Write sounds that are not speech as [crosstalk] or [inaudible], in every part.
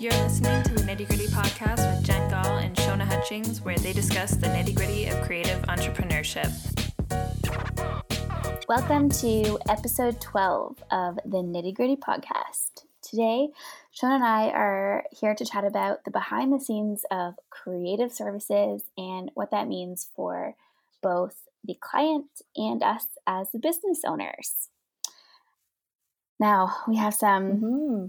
You're listening to the Nitty Gritty podcast with Jenn Gall and Siona Hutchings, where they discuss the nitty gritty of creative entrepreneurship. Welcome to episode 12 of the Nitty Gritty podcast. Today, Siona and I are here to chat about the behind the scenes of creative services and what that means for both the client and us as the business owners. Now, we have some Mm-hmm.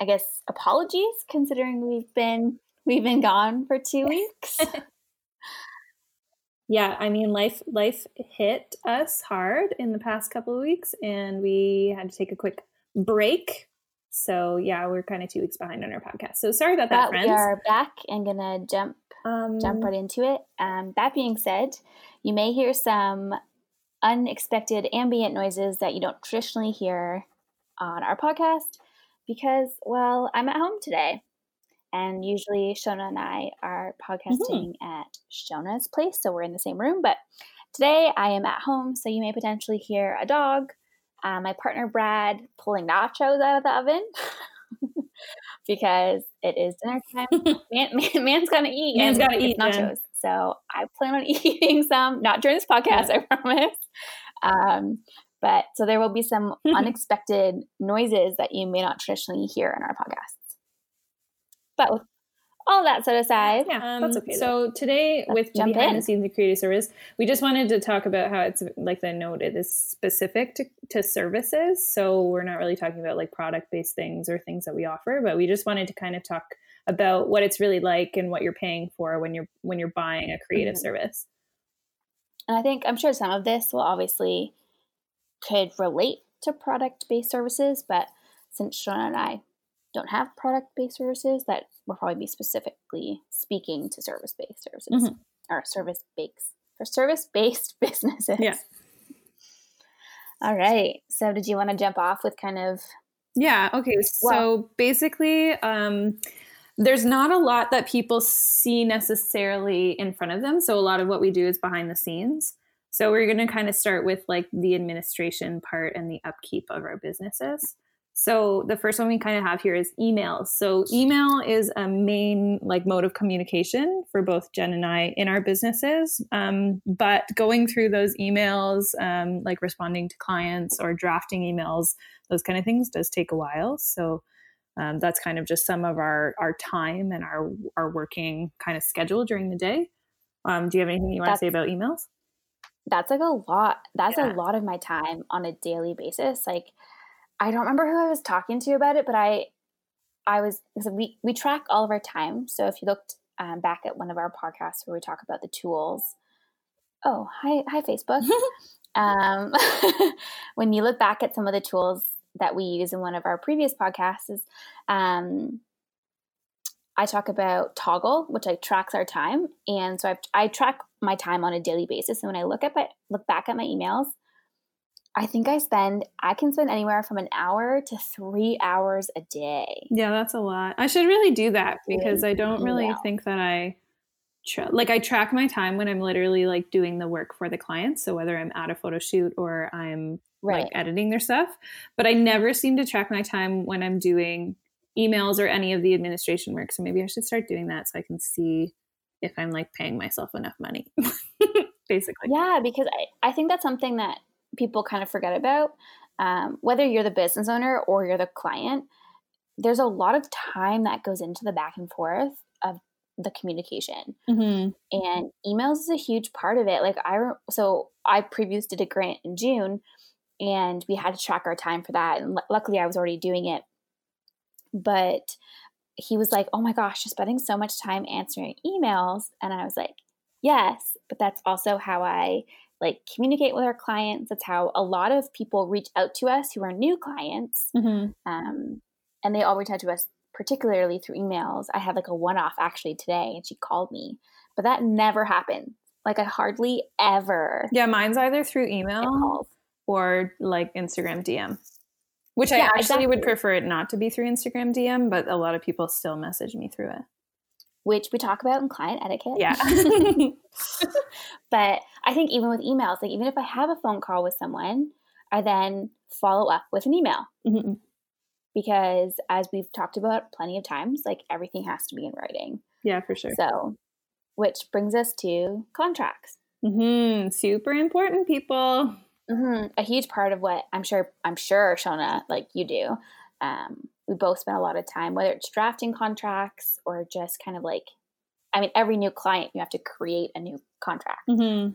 I guess apologies considering we've been we've been gone for 2 [laughs] weeks. [laughs] Yeah, I mean, life life hit us hard in the past couple of weeks, and we had to take a quick break. So yeah, we're kind of two weeks behind on our podcast. So sorry about that, but friends. we are back and to jump um, jump right into it. Um, that being said, you may hear some unexpected ambient noises that you don't traditionally hear on our podcast because, well, I'm at home today. And usually Siona and I are podcasting at Siona's place, so we're in the same room. But today I am at home, so you may potentially hear a dog, uh, my partner Brad pulling nachos out of the oven. [laughs] because it is dinner time. [laughs] Man, man, man's gonna eat. Man's gotta eat, nachos. So I plan on [laughs] eating some, not during this podcast, I promise. Um, but so there will be some [laughs] unexpected noises that you may not traditionally hear in our podcasts. But with all that set aside, Yeah, that's um, okay, So today, Let's with jump behind in. the scenes of creative service, we just wanted to talk about how it's like the note it is specific to, to services. So we're not really talking about like product based things or things that we offer, but we just wanted to kind of talk about what it's really like and what you're paying for when you're when you're buying a creative Mhm. service. and I think I'm sure some of this will obviously could relate to product based services, but since Siona and I don't have product based services, that will probably be specifically speaking to service based services Mhm. or service based for service based [laughs] businesses. Yeah. All right. So, did you want to jump off with kind of Yeah. Okay. So basically, um, there's not a lot that people see necessarily in front of them. So a lot of what we do is behind the scenes. So we're going to kind of start with like the administration part and the upkeep of our businesses. So the first one we kind of have here is emails. So email is a main like mode of communication for both Jenn and I in our businesses. Um, but going through those emails, um, like responding to clients or drafting emails, those kind of things does take a while. So um, that's kind of just some of our our time and our our working kind of schedule during the day. Um, do you have anything you want to say about emails? That's like a lot. That's Yeah. a lot of my time on a daily basis. Like I don't remember who I was talking to about it, but I I was because we we track all of our time. So if you looked um, back at one of our podcasts where we talk about the tools, oh hi hi Facebook. [laughs] um, [laughs] when you look back at some of the tools that we use in one of our previous podcasts, is um, I talk about Toggl, which like tracks our time, and so I, I track my time on a daily basis. And when I look at my look back at my emails, I think I spend I can spend anywhere from an hour to three hours a day. Yeah, that's a lot. I should really do that because I don't really email. think that I tra- like I track my time when I'm literally like doing the work for the clients. So whether I'm at a photo shoot or I'm Right. like editing their stuff, but I never seem to track my time when I'm doing emails or any of the administration work. So maybe I should start doing that so I can see if I'm like paying myself enough money. [laughs] Basically. Yeah, because I, I think that's something that people kind of forget about. Um, whether you're the business owner or you're the client, there's a lot of time that goes into the back and forth of the communication. hmm and emails is a huge part of it like i re- so i previous did a grant in june and we had to track our time for that and lu- luckily i was already doing it but he was like oh my gosh you're spending so much time answering emails. And i was like yes but that's also how i like communicate with our clients. That's how a lot of people reach out to us who are new clients hmm um, and they all reach out to us particularly through emails. I had like a one-off actually today and she called me but that never happened. Like i hardly ever Yeah, mine's either through email or like Instagram DM. Which Yeah, I actually would prefer it not to be through Instagram DM, but a lot of people still message me through it. which we talk about in client etiquette Yeah. [laughs] [laughs] but i think even with emails like even if i have a phone call with someone i then follow up with an email Mhm. because as we've talked about plenty of times, like everything has to be in writing. Yeah, for sure. So, which brings us to contracts. Mm-hmm. Super important, people. Mm-hmm. A huge part of what I'm sure I'm sure Siona, like you do, um, we both spend a lot of time, whether it's drafting contracts or just kind of like, I mean, every new client you have to create a new contract. Mm-hmm.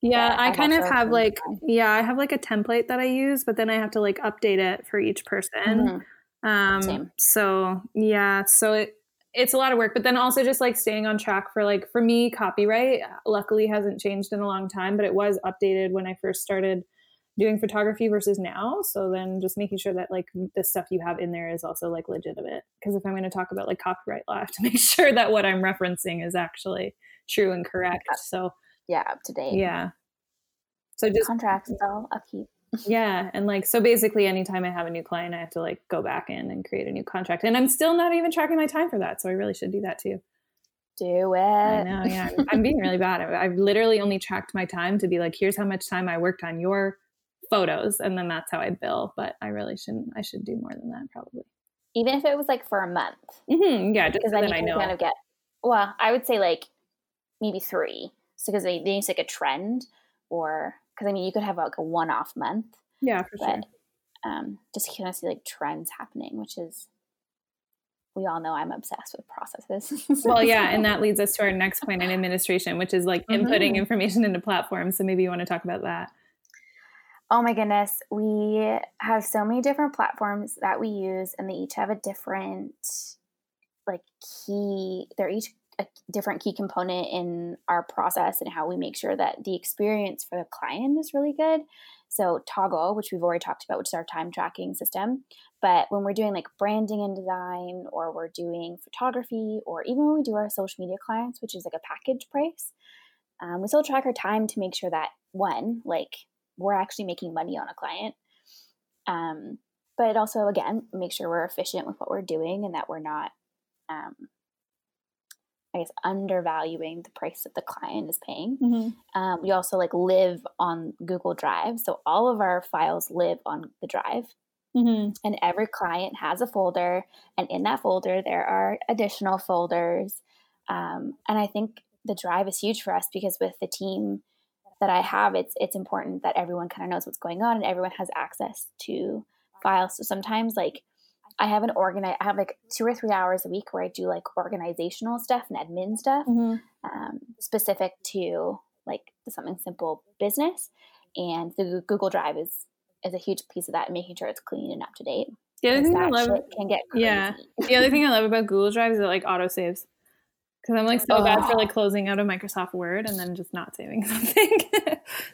Yeah, I kind of have like yeah, I have like a template that I use, but then I have to like update it for each person. Mm-hmm. Um Same. so yeah, so it it's a lot of work, but then also just like staying on track for like for me copyright luckily hasn't changed in a long time, but it was updated when I first started doing photography versus now. So then just making sure that like the stuff you have in there is also like legitimate because if I'm going to talk about like copyright law, I have to [laughs] make sure that what I'm referencing is actually true and correct. So yeah, up to date. Yeah. So just contracts all upkeep. Yeah, and like so basically anytime I have a new client, I have to like go back in and create a new contract. And I'm still not even tracking my time for that, so I really should do that too. Do it. I know, yeah. I'm, I'm being really [laughs] bad. I've literally only tracked my time to be like, here's how much time I worked on your photos, and then that's how I bill. But I really shouldn't. I should do more than that probably. Even if it was like for a month. Mm-hmm, yeah, just because so then I know. Kind of get. Well, I would say like maybe three so because they, they need like a trend or because I mean you could have like a one off month. Yeah, for but, sure. Um, just kind of see like trends happening, which is we all know I'm obsessed with processes. [laughs] well, yeah, and that leads us to our next point in administration, which is like mm-hmm. inputting information into platforms. So maybe you want to talk about that. Oh my goodness, we have so many different platforms that we use, and they each have a different like key. They're each a different key component in our process and how we make sure that the experience for the client is really good. So Toggl, which we've already talked about, which is our time tracking system. But when we're doing like branding and design, or we're doing photography, or even when we do our social media clients, which is like a package price, um, we still track our time to make sure that one, like we're actually making money on a client. Um, but also, again, make sure we're efficient with what we're doing and that we're not um, I guess undervaluing the price that the client is paying. Mm-hmm. Um, we also like live on Google Drive, so all of our files live on the drive. Mm-hmm. And every client has a folder, and in that folder there are additional folders. Um, and I think the drive is huge for us because with the team that I have, it's it's important that everyone kind of knows what's going on and everyone has access to files. So sometimes like I have an organize. I have like two or three hours a week where I do like organizational stuff and admin stuff, mm-hmm. um, specific to like something simple business. And the Google Drive is is a huge piece of that, making sure it's clean and up to date. The other thing I love can get crazy. yeah. The other thing I [laughs] love about Google Drive is it like auto saves because I'm like so oh. bad for like closing out of Microsoft Word and then just not saving [laughs] something.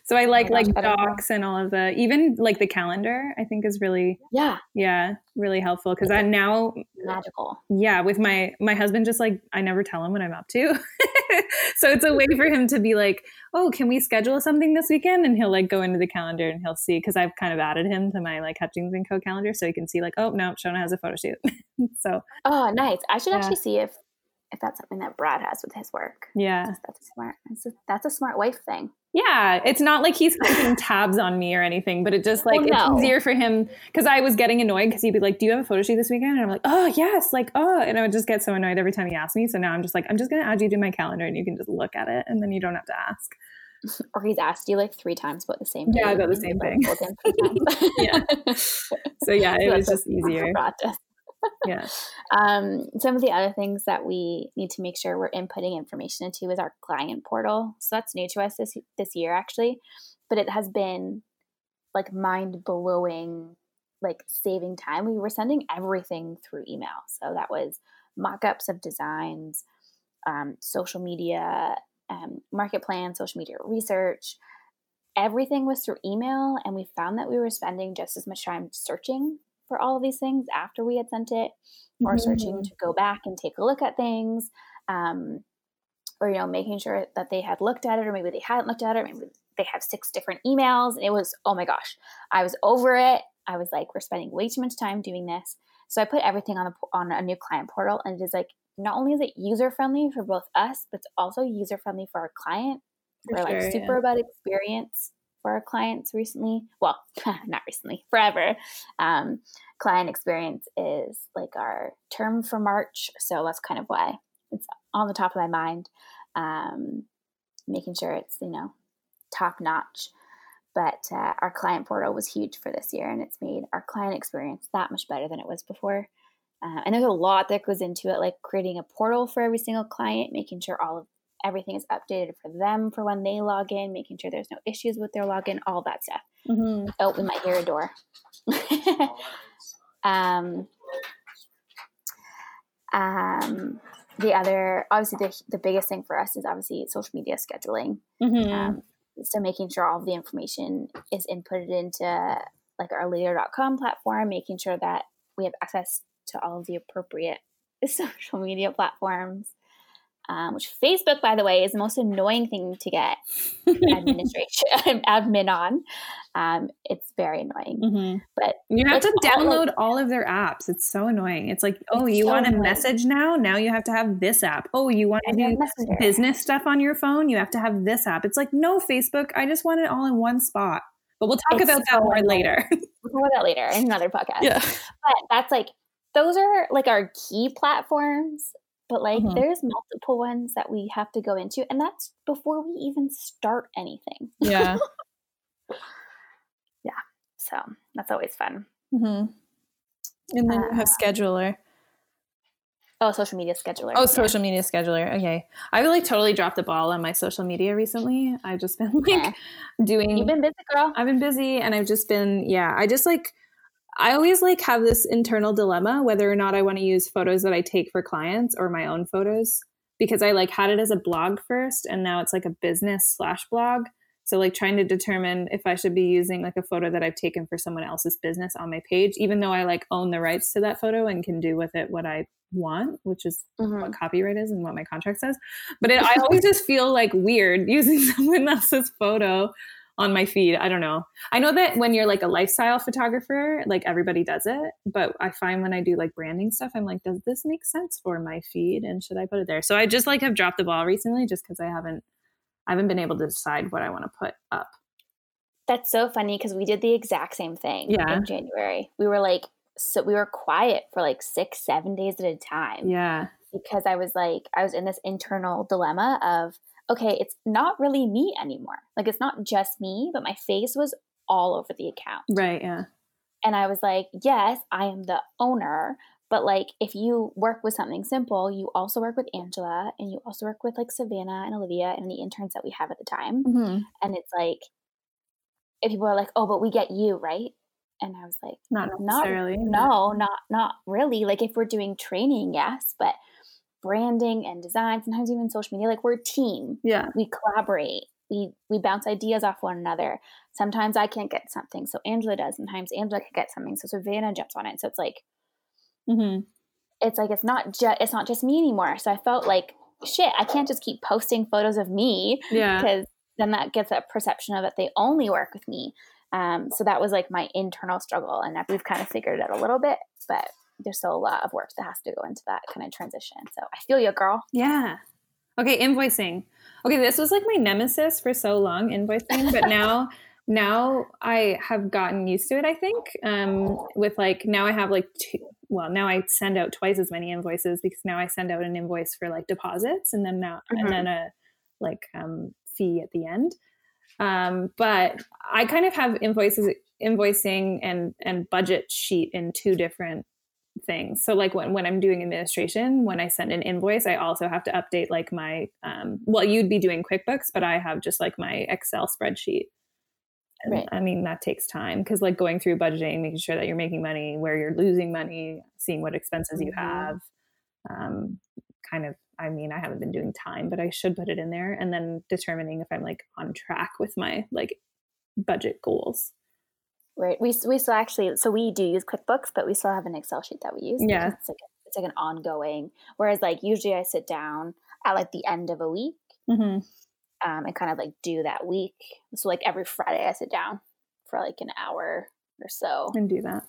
so I like oh like docs and all of the even like the calendar. I think is really yeah yeah really helpful because I now magical yeah with my my husband just like I never tell him what I'm up to, [laughs] so it's a way for him to be like oh can we schedule something this weekend and he'll like go into the calendar and he'll see because I've kind of added him to my like Hutchings and Co calendar so he can see like oh no Siona has a photo shoot [laughs] so oh nice I should yeah. actually see if if that's something that Brad has with his work. Yeah, that's a smart. That's a, that's a smart wife thing. Yeah, it's not like he's keeping [laughs] tabs on me or anything, but it just oh, like oh, no. it's easier for him because I was getting annoyed because he'd be like, "Do you have a photo shoot this weekend?" And I'm like, "Oh yes," like oh, and I would just get so annoyed every time he asked me. So now I'm just like, I'm just gonna add you to my calendar, and you can just look at it, and then you don't have to ask. [laughs] Or he's asked you like three times about the same thing. Yeah, about the same thing. [laughs] yeah. So yeah, it so was just easier. Practice yeah. [laughs] Um, some of the other things that we need to make sure we're inputting information into is our client portal. So that's new to us this this year actually, but it has been like mind blowing, like saving time. We were sending everything through email, so that was mock-ups of designs, um, social media, um, market plan, social media research. Everything was through email, and we found that we were spending just as much time searching for all of these things after we had sent it or mm-hmm. searching to go back and take a look at things um, or you know making sure that they had looked at it or maybe they hadn't looked at it maybe they have six different emails and it was oh my gosh i was over it i was like we're spending way too much time doing this so i put everything on a, on a new client portal and it is like not only is it user friendly for both us but it's also user friendly for our client for we're sure, like super yeah. about experience for our clients recently. Well, [laughs] not recently, forever. Um, client experience is like our term for March. So that's kind of why it's on the top of my mind. Um, making sure it's, you know, top notch. But uh, our client portal was huge for this year and it's made our client experience that much better than it was before. Uh, and there's a lot that goes into it, like creating a portal for every single client, making sure all of everything is updated for them for when they log in, making sure there's no issues with their login, all that stuff. Mm-hmm. Oh, we might hear a door. [laughs] um, um, the other, obviously, the, the biggest thing for us is obviously social media scheduling. Mm-hmm. Um, so making sure all of the information is inputted into like our later.com platform, making sure that we have access to all of the appropriate [laughs] social media platforms um, which Facebook, by the way, is the most annoying thing to get administration [laughs] admin on. Um, it's very annoying. Mm-hmm. But you have to download like, all of their apps. It's so annoying. It's like, oh, it's you so want to message now? Now you have to have this app. Oh, you want to do business stuff on your phone? You have to have this app. It's like, no, Facebook. I just want it all in one spot. But we'll talk it's about so that more later. [laughs] we'll talk about that later in another podcast. Yeah. But that's like those are like our key platforms but like mm-hmm. there's multiple ones that we have to go into and that's before we even start anything. Yeah. [laughs] Yeah so that's always fun. Mm-hmm. and then uh, you have uh, scheduler. Oh social media scheduler oh social media scheduler okay. I've like totally dropped the ball on my social media recently. I've just been [laughs] like yeah. doing you've been busy girl. I've been busy and i've just been yeah i just like I always like have this internal dilemma whether or not I want to use photos that I take for clients or my own photos because I like had it as a blog first and now it's like a business slash blog. So like trying to determine if I should be using like a photo that I've taken for someone else's business on my page, even though I like own the rights to that photo and can do with it what I want, which is mm-hmm. what copyright is and what my contract says. But it, I always just feel like weird [laughs] using someone else's photo on my feed. I don't know. I know that when you're like a lifestyle photographer, like everybody does it, but I find when I do like branding stuff, I'm like, does this make sense for my feed and should I put it there? So I just like have dropped the ball recently just because I haven't I haven't been able to decide what I want to put up. That's so funny because we did the exact same thing yeah. in January. We were like so we were quiet for like six, seven days at a time. Yeah. Because I was like, I was in this internal dilemma of okay, it's not really me anymore. Like it's not just me, but my face was all over the account. Right, yeah. And I was like, yes, I am the owner, but like if you work with something simple, you also work with Angela and you also work with like Savannah and Olivia and the interns that we have at the time. Mm-hmm. And it's like if people are like, "Oh, but we get you, right?" And I was like, "Not necessarily. Not, no, not not really. Like if we're doing training, yes, but branding and design, sometimes even social media, like we're a team. Yeah. We collaborate. We we bounce ideas off one another. Sometimes I can't get something, so Angela does. Sometimes Angela can get something, so Savannah jumps on it. So it's like, mm-hmm. it's like it's not just it's not just me anymore. So I felt like shit. I can't just keep posting photos of me, yeah, because then that gets a perception of it. They only work with me. Um, so that was like my internal struggle, and we've kind of figured it out a little bit, but there's still a lot of work that has to go into that kind of transition. So I feel you, girl. Yeah. Okay, invoicing. Okay, this was like my nemesis for so long, invoicing, but now [laughs] now I have gotten used to it, I think. Um with like now I have like two well, now I send out twice as many invoices because now I send out an invoice for like deposits and then now mm-hmm. and then a like um fee at the end. Um, but I kind of have invoices invoicing and and budget sheet in two different things. So like when, when I'm doing administration, when I send an invoice, I also have to update like my, um, well, you'd be doing QuickBooks, but I have just like my Excel spreadsheet. And, right. I mean, that takes time because like going through budgeting, making sure that you're making money, where you're losing money, seeing what expenses mm-hmm. you have, um, kind of, I mean, I haven't been doing time, but I should put it in there and then determining if I'm like on track with my like budget goals. Right. We we still actually so we do use QuickBooks, but we still have an Excel sheet that we use. Yeah. It's like it's like an ongoing. Whereas like usually I sit down at like the end of a week, mm-hmm. um, and kind of like do that week. So like every Friday I sit down for like an hour or so and do that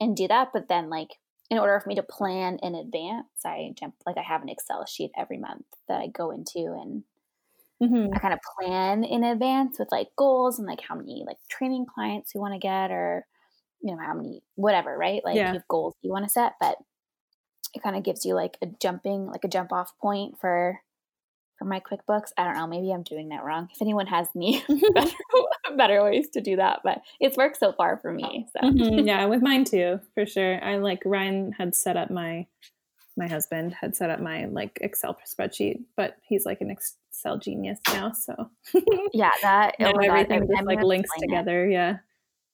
and do that. But then like in order for me to plan in advance, I jump like I have an Excel sheet every month that I go into and mm-hmm. I kind of plan in advance with like goals and like how many like training clients you want to get or you know how many whatever, right? Like yeah. you have goals you want to set, but it kind of gives you like a jumping like a jump off point for for my QuickBooks. I don't know, maybe I'm doing that wrong. If anyone has any [laughs] [laughs] better, better, ways to do that, but it's worked so far for me. So mm-hmm, yeah, with mine too, for sure. I like Ryan had set up my my husband had set up my like Excel spreadsheet, but he's like an Excel genius now. So [laughs] yeah, that oh everything God, just like links together. It. Yeah,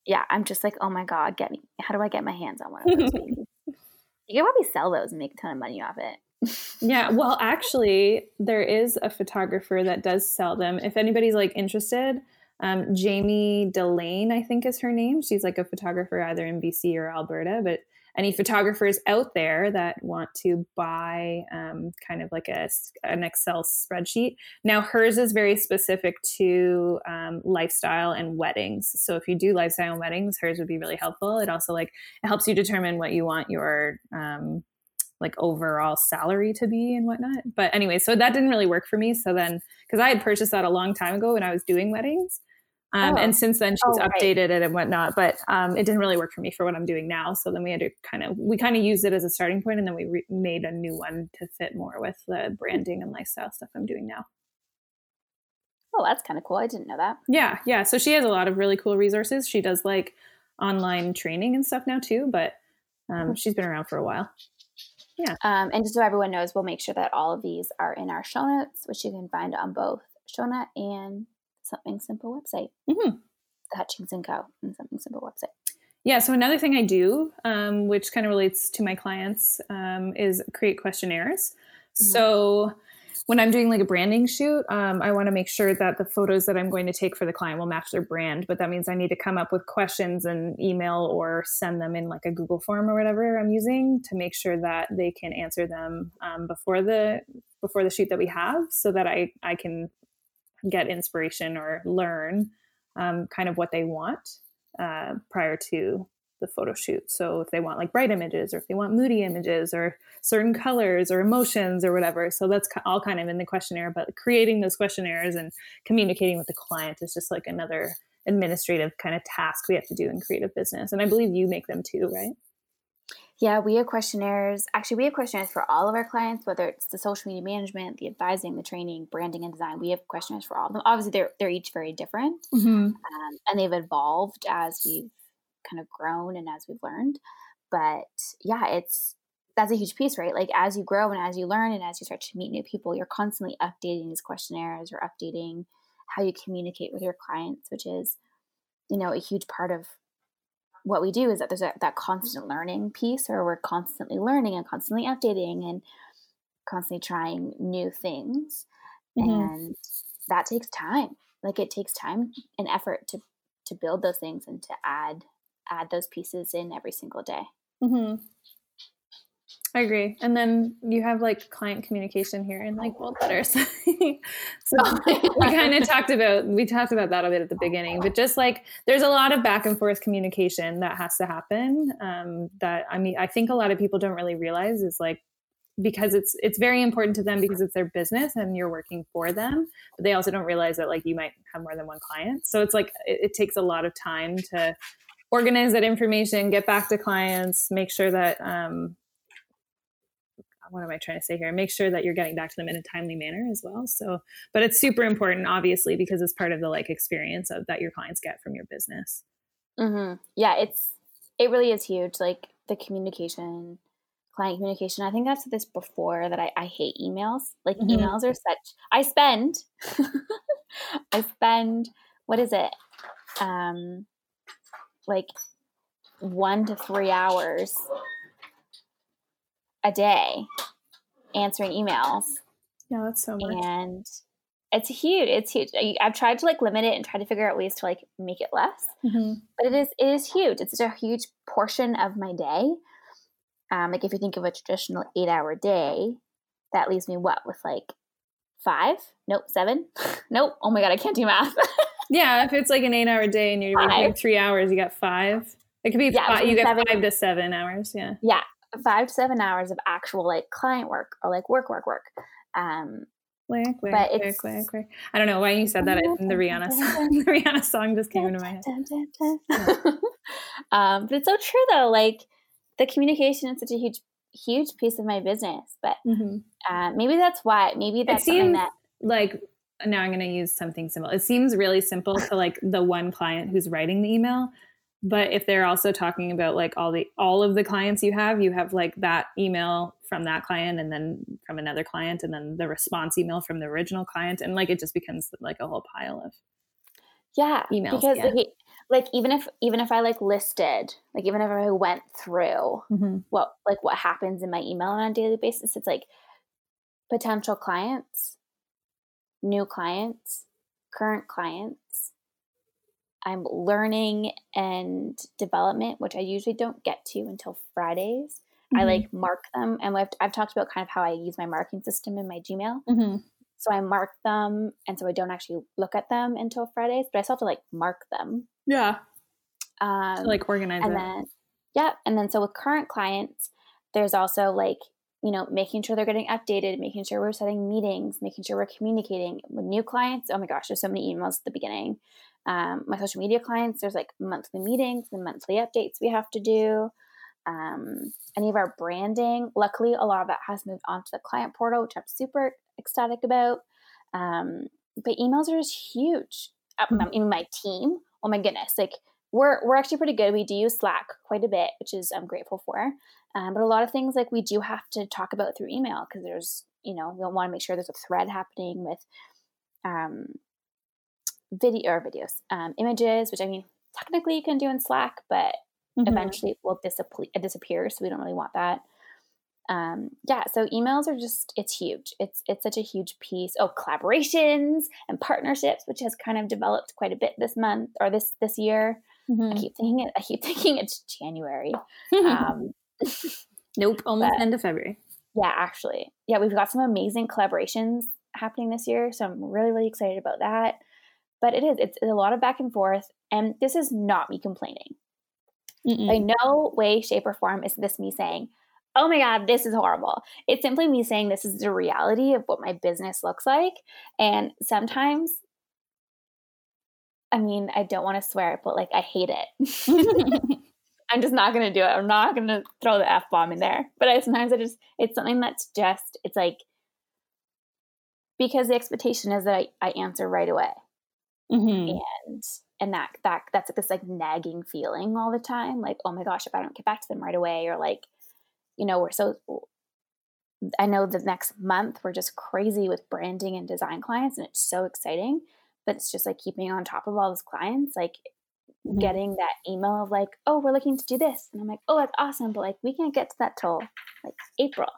yeah. I'm just like, oh my God, get me. How do I get my hands on one of those? [laughs] you can probably sell those and make a ton of money off it yeah, well, actually, there is a photographer that does sell them. If anybody's like interested, um, Jamie Delaine, I think is her name. She's like a photographer either in BC or Alberta. But any photographers out there that want to buy um, kind of like a, an Excel spreadsheet. Now, hers is very specific to um, lifestyle and weddings. So if you do lifestyle and weddings, hers would be really helpful. It also like it helps you determine what you want your um, like overall salary to be and whatnot. But anyway, so that didn't really work for me. So then, because I had purchased that a long time ago when I was doing weddings. Um, oh. And since then, she's oh, updated right. it and whatnot. But um, it didn't really work for me for what I'm doing now. So then we had to kind of we kind of used it as a starting point, and then we re- made a new one to fit more with the branding and lifestyle stuff I'm doing now. Oh, that's kind of cool. I didn't know that. Yeah, yeah. So she has a lot of really cool resources. She does like online training and stuff now too, but um, hmm. she's been around for a while. Yeah. Um, and just so everyone knows, we'll make sure that all of these are in our show notes, which you can find on both Siona and Something Simple website. Mm-hmm. The Hutchings and Co. and Something Simple website. Yeah. So another thing I do, um, which kind of relates to my clients, um, is create questionnaires. Mm-hmm. So when I'm doing like a branding shoot, um, I want to make sure that the photos that I'm going to take for the client will match their brand. But that means I need to come up with questions and email or send them in like a Google form or whatever I'm using to make sure that they can answer them um, before the before the shoot that we have, so that I I can get inspiration or learn um, kind of what they want uh, prior to the photo shoot. So if they want like bright images or if they want moody images or certain colors or emotions or whatever. So that's all kind of in the questionnaire, but creating those questionnaires and communicating with the client is just like another administrative kind of task we have to do in creative business. And I believe you make them too, right? Yeah, we have questionnaires. Actually, we have questionnaires for all of our clients, whether it's the social media management, the advising, the training, branding, and design. We have questionnaires for all of them. Obviously, they're they're each very different, mm-hmm. um, and they've evolved as we've kind of grown and as we've learned. But yeah, it's that's a huge piece, right? Like as you grow and as you learn and as you start to meet new people, you're constantly updating these questionnaires or updating how you communicate with your clients, which is, you know, a huge part of what we do is that there's a, that constant learning piece, or we're constantly learning and constantly updating and constantly trying new things, mm-hmm. and that takes time. Like it takes time and effort to to build those things and to add add those pieces in every single day. Mm-hmm. I agree. And then you have like client communication here in like bold letters. [laughs] so [laughs] [laughs] we kind of talked about we talked about that a bit at the beginning, but just like there's a lot of back and forth communication that has to happen. Um, that I mean, I think a lot of people don't really realize is like because it's it's very important to them because it's their business and you're working for them but they also don't realize that like you might have more than one client so it's like it, it takes a lot of time to organize that information, get back to clients, make sure that um, what am I trying to say here? Make sure that you're getting back to them in a timely manner as well. So, but it's super important, obviously, because it's part of the like experience of that your clients get from your business. Mm-hmm. Yeah, it's it really is huge. Like the communication, client communication. I think I've said this before that I, I hate emails. Like mm-hmm. emails are such. I spend, [laughs] I spend. What is it? Um, like one to three hours a day answering emails. Yeah, that's so much. And it's huge. It's huge. I've tried to like limit it and try to figure out ways to like make it less. Mm-hmm. But it is it is huge. It's such a huge portion of my day. Um, like if you think of a traditional eight hour day, that leaves me what with like five? Nope, seven. [laughs] nope. Oh my god, I can't do math. [laughs] Yeah, if it's like an eight hour day and you're working three hours, you got five. It could be yeah, five, you get seven, five to seven hours. Yeah. Yeah. Five to seven hours of actual like client work or like work, work, work. Um, Quick, quick, but quick, quick, quick. I don't know why you said that. In the Rihanna song, [laughs] the Rihanna song just came into my head. [laughs] um, but it's so true though. Like the communication is such a huge, huge piece of my business. But mm-hmm. uh, maybe that's why. Maybe that's something that like now I'm going to use something simple. It seems really simple to like the one client who's writing the email, but if they're also talking about like all the all of the clients you have, you have like that email from that client and then from another client and then the response email from the original client and like it just becomes like a whole pile of yeah emails because like, like, even if even if I like listed like even if I went through mm-hmm. what like what happens in my email on a daily basis, it's like potential clients new clients, current clients. I'm learning and development, which I usually don't get to until Fridays. Mm-hmm. I like mark them, and I've, I've, talked about kind of how I use my marking system in my Gmail. Mm-hmm. So I mark them, and so I don't actually look at them until Fridays, but I still have to like mark them. Yeah. Um, so, like organize and it. then yeah, and then so with current clients, there's also like you know, making sure they're getting updated, making sure we're setting meetings, making sure we're communicating with new clients. Oh my gosh, there's so many emails at the beginning. Um, my social media clients, there's like monthly meetings and monthly updates we have to do. Um, any of our branding, luckily, a lot of that has moved onto the client portal, which I'm super ecstatic about. Um, but emails are just huge. Mm-hmm. Even my team, oh my goodness, like we're we're actually pretty good. We do use Slack quite a bit, which is I'm grateful for. Um, but a lot of things like we do have to talk about through email because there's, you know, we want to make sure there's a thread happening with um, video or videos, um, images, which I mean, technically you can do in Slack, but mm-hmm. eventually it will disappear, disappear. So we don't really want that. Um, yeah, so emails are just it's huge. It's it's such a huge piece. Oh, collaborations and partnerships, which has kind of developed quite a bit this month or this this year. Mm-hmm. I keep thinking it. I keep [laughs] thinking it's January. [laughs] um, [laughs] nope, almost but, end of February. Yeah, actually. Yeah, we've got some amazing collaborations happening this year. So I'm really, really excited about that. But it is, it's, it's a lot of back and forth. And this is not me complaining. Mm-mm. By no way, shape, or form is this me saying, oh my God, this is horrible. It's simply me saying this is the reality of what my business looks like. And sometimes, I mean, I don't want to swear, but like I hate it. [laughs] [laughs] I'm just not going to do it. I'm not going to throw the F bomb in there. But I, sometimes I just, it's something that's just, it's like, because the expectation is that I, I answer right away. Mm-hmm. And, and that, that, that's like this like nagging feeling all the time. Like, oh my gosh, if I don't get back to them right away, or like, you know, we're so, I know the next month we're just crazy with branding and design clients and it's so exciting, but it's just like keeping on top of all those clients. Like mm-hmm. getting that email of like, oh, we're looking to do this. And I'm like, oh, that's awesome. But like, we can't get to that till like April.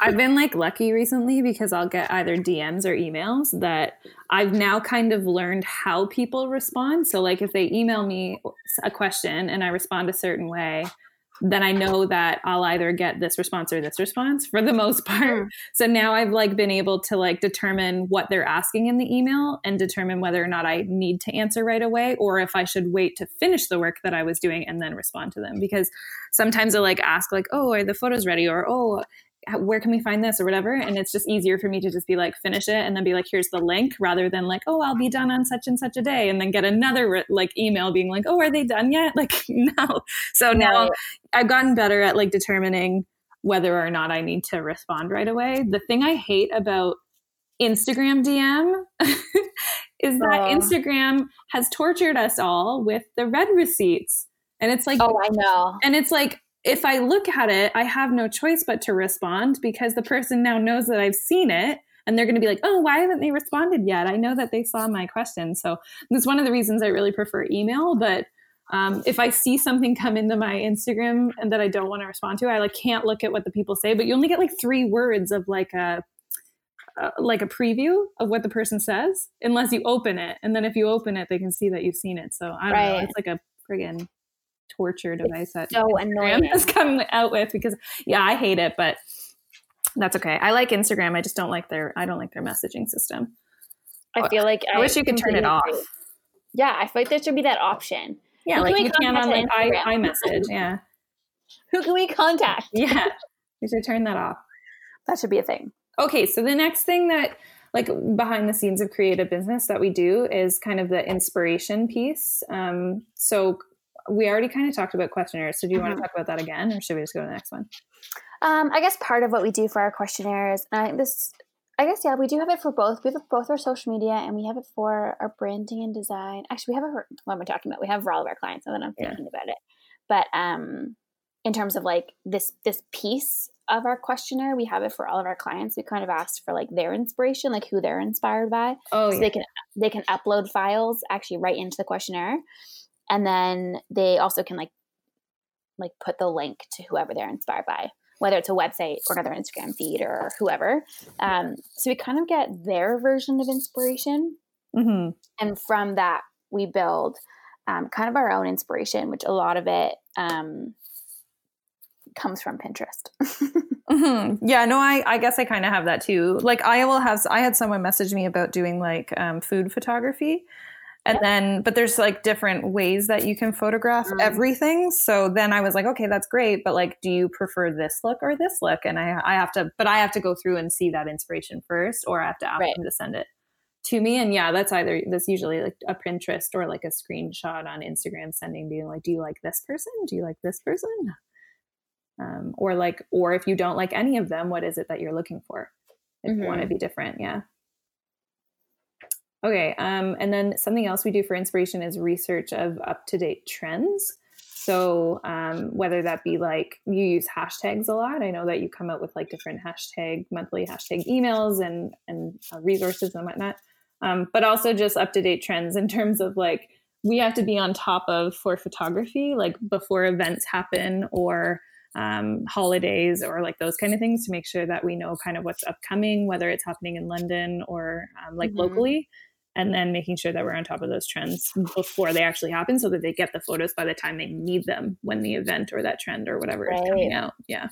I've been like lucky recently because I'll get either DMs or emails that I've now kind of learned how people respond. So, like, if they email me a question and I respond a certain way, then I know that I'll either get this response or this response for the most [laughs] part. Mm. So now I've like been able to like determine what they're asking in the email and determine whether or not I need to answer right away or if I should wait to finish the work that I was doing and then respond to them because sometimes I like ask like, "Oh, are the photos ready?" or "Oh, where can we find this or whatever? And it's just easier for me to just be like finish it and then be like here's the link rather than like oh i'll be done on such and such a day and then get another like email being like oh are they done yet? [laughs] Like no. So now i've gotten better at like determining whether or not i need to respond right away. The thing i hate about instagram dm [laughs] is that uh, instagram has tortured us all with the read receipts. And it's like oh i know. and it's like if I look at it, I have no choice but to respond because the person now knows that I've seen it and they're going to be like, oh, why haven't they responded yet? I know that they saw my question. So that's one of the reasons I really prefer email. But um, if I see something come into my Instagram and that I don't want to respond to, I like can't look at what the people say. But you only get like three words of like a uh, like a preview of what the person says, unless you open it. And then if you open it, they can see that you've seen it. So I don't right. know. It's like a friggin' torture device that so annoying has come out with because yeah, I hate it, but that's okay. I like Instagram. I just don't like their I don't like their messaging system. I feel like I, I wish you could turn it off. Agree. Yeah, I feel like there should be that option. Yeah, Who like you can on like I, iMessage. Yeah. [laughs] Who can we contact? [laughs] Yeah. We should turn that off. That should be a thing. Okay, so the next thing that like behind the scenes of creative business that we do is kind of the inspiration piece. Um, so we already kind of talked about questionnaires. So do you mm-hmm. want to talk about that again, or should we just go to the next one? Um, I guess part of what we do for our questionnaires, and this, I guess, yeah, we do have it for both. We have it both our social media and we have it for our branding and design. Actually, we have it for what am I talking about? We have for all of our clients, and then I'm thinking yeah. about it. But um, in terms of like this this piece of our questionnaire, we have it for all of our clients. We kind of asked for like their inspiration, like who they're inspired by. Oh, so yeah. they can they can upload files actually right into the questionnaire, and then they also can like like put the link to whoever they're inspired by whether it's a website or another Instagram feed or whoever. Um, so we kind of get their version of inspiration. Mm-hmm. And from that, we build um, kind of our own inspiration, which a lot of it um, comes from Pinterest. [laughs] mm-hmm. Yeah, no, I, I guess I kind of have that too. Like I will have, I had someone message me about doing like um, food photography and then but there's like different ways that you can photograph mm. everything. So then i was like okay that's great but like do you prefer this look or this look? And i i have to but i have to go through and see that inspiration first or i have to ask right. them to send it to me. And yeah that's either that's usually like a pinterest or like a screenshot on instagram sending being like do you like this person? Do you like this person? Um, or like or if you don't like any of them what is it that you're looking for? If mm-hmm. you want to be different yeah Okay. Um, and then something else we do for inspiration is research of up to date trends. So um, whether that be like you use hashtags a lot, I know that you come out with like different hashtag monthly hashtag emails and and uh, resources and whatnot, um, but also just up to date trends in terms of like we have to be on top of for photography, like before events happen or um, holidays or like those kind of things to make sure that we know kind of what's upcoming, whether it's happening in London or um, like mm-hmm. locally and then making sure that we're on top of those trends before they actually happen so that they get the photos by the time they need them when the event or that trend or whatever right. is coming out yeah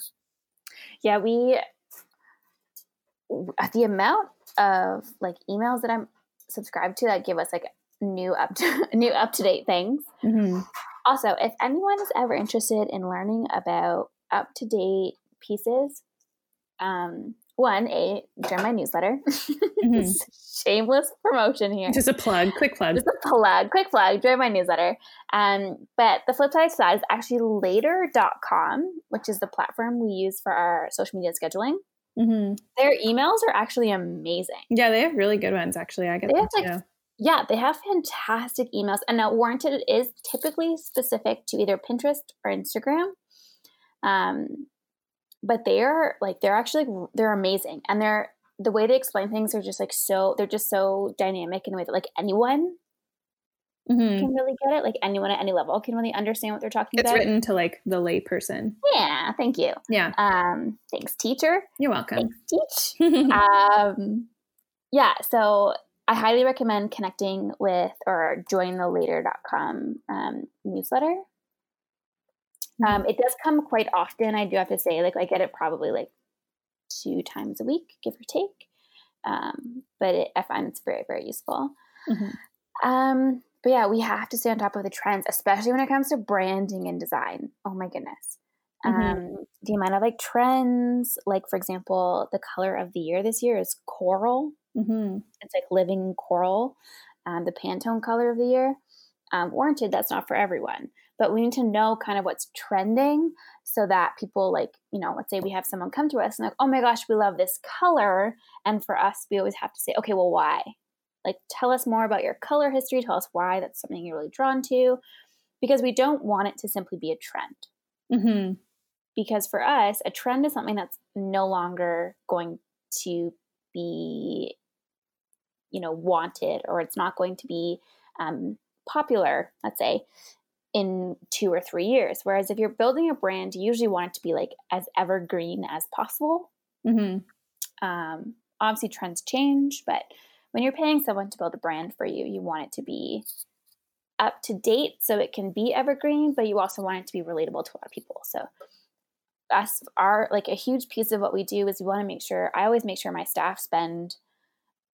yeah we the amount of like emails that i'm subscribed to that give us like new up to [laughs] new up to date things mm-hmm. also if anyone is ever interested in learning about up to date pieces um one, a join my newsletter. Mm-hmm. [laughs] Shameless promotion here. Just a plug, quick plug. Just a plug, quick plug. Join my newsletter. Um, but the flip side to that is actually later.com, which is the platform we use for our social media scheduling. Mm-hmm. Their emails are actually amazing. Yeah, they have really good ones. Actually, I get they have like, yeah, they have fantastic emails. And now, warranted is typically specific to either Pinterest or Instagram. Um, but they're like they're actually they're amazing and they're the way they explain things are just like so they're just so dynamic in a way that like anyone mm-hmm. can really get it like anyone at any level can really understand what they're talking it's about. it's written to like the lay person yeah thank you. Yeah. Um thanks teacher. You're welcome. Thanks teach. [laughs] Um yeah so i highly recommend connecting with or join the later.com um, newsletter um, it does come quite often. I do have to say, like I get it probably like two times a week, give or take. Um, but it, I find it's very very useful. Mm-hmm. Um, but yeah, we have to stay on top of the trends, especially when it comes to branding and design. Oh my goodness. Mm-hmm. Um, the amount of like trends, like for example, the color of the year this year is coral. Mm-hmm. It's like living coral. Um, the Pantone color of the year. Um, warranted, that's not for everyone but we need to know kind of what's trending so that people like you know let's say we have someone come to us and like oh my gosh we love this color. And for us we always have to say okay well why? Like tell us more about your color history. Tell us why that's something you're really drawn to. Because we don't want it to simply be a trend. Mm-hmm. because for us a trend is something that's no longer going to be you know wanted or it's not going to be um, popular let's say in two or three years. Whereas if you're building a brand, you usually want it to be like as evergreen as possible. Mm-hmm. Um, obviously, trends change, but when you're paying someone to build a brand for you, you want it to be up to date so it can be evergreen, but you also want it to be relatable to a lot of people. So us our like a huge piece of what we do is we want to make sure I always make sure my staff spend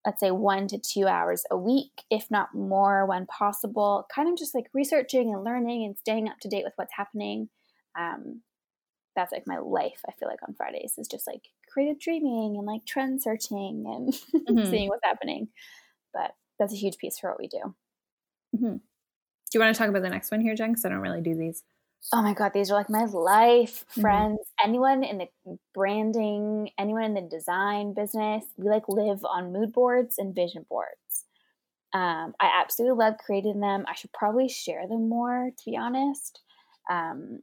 let's say one to two hours a week, if not more when possible, kind of just like researching and learning and staying up to date with what's happening. Um, that's like my life. I feel like on Fridays is just like creative dreaming and like trend searching and [laughs] mm-hmm. seeing what's happening. But that's a huge piece for what we do. Mm-hmm. Do you want to talk about the next one here, Jenn? Because I don't really do these. Oh my God, these are like my life mm-hmm. friends. Mm-hmm. Anyone in the branding, anyone in the design business, we like live on mood boards and vision boards. Um, I absolutely love creating them. I should probably share them more, to be honest. Um,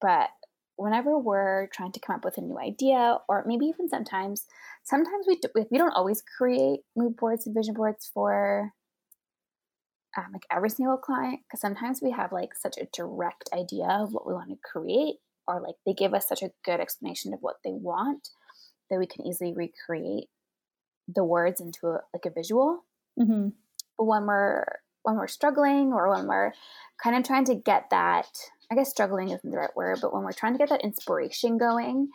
but whenever we're trying to come up with a new idea, or maybe even sometimes, sometimes we do, we don't always create mood boards and vision boards for um, like every single client because sometimes we have like such a direct idea of what we want to create, or like they give us such a good explanation of what they want that we can easily recreate the words into a, like a visual. Mm-hmm. But when we're when we're struggling or when we're kind of trying to get that I guess struggling isn't the right word, but when we're trying to get that inspiration going,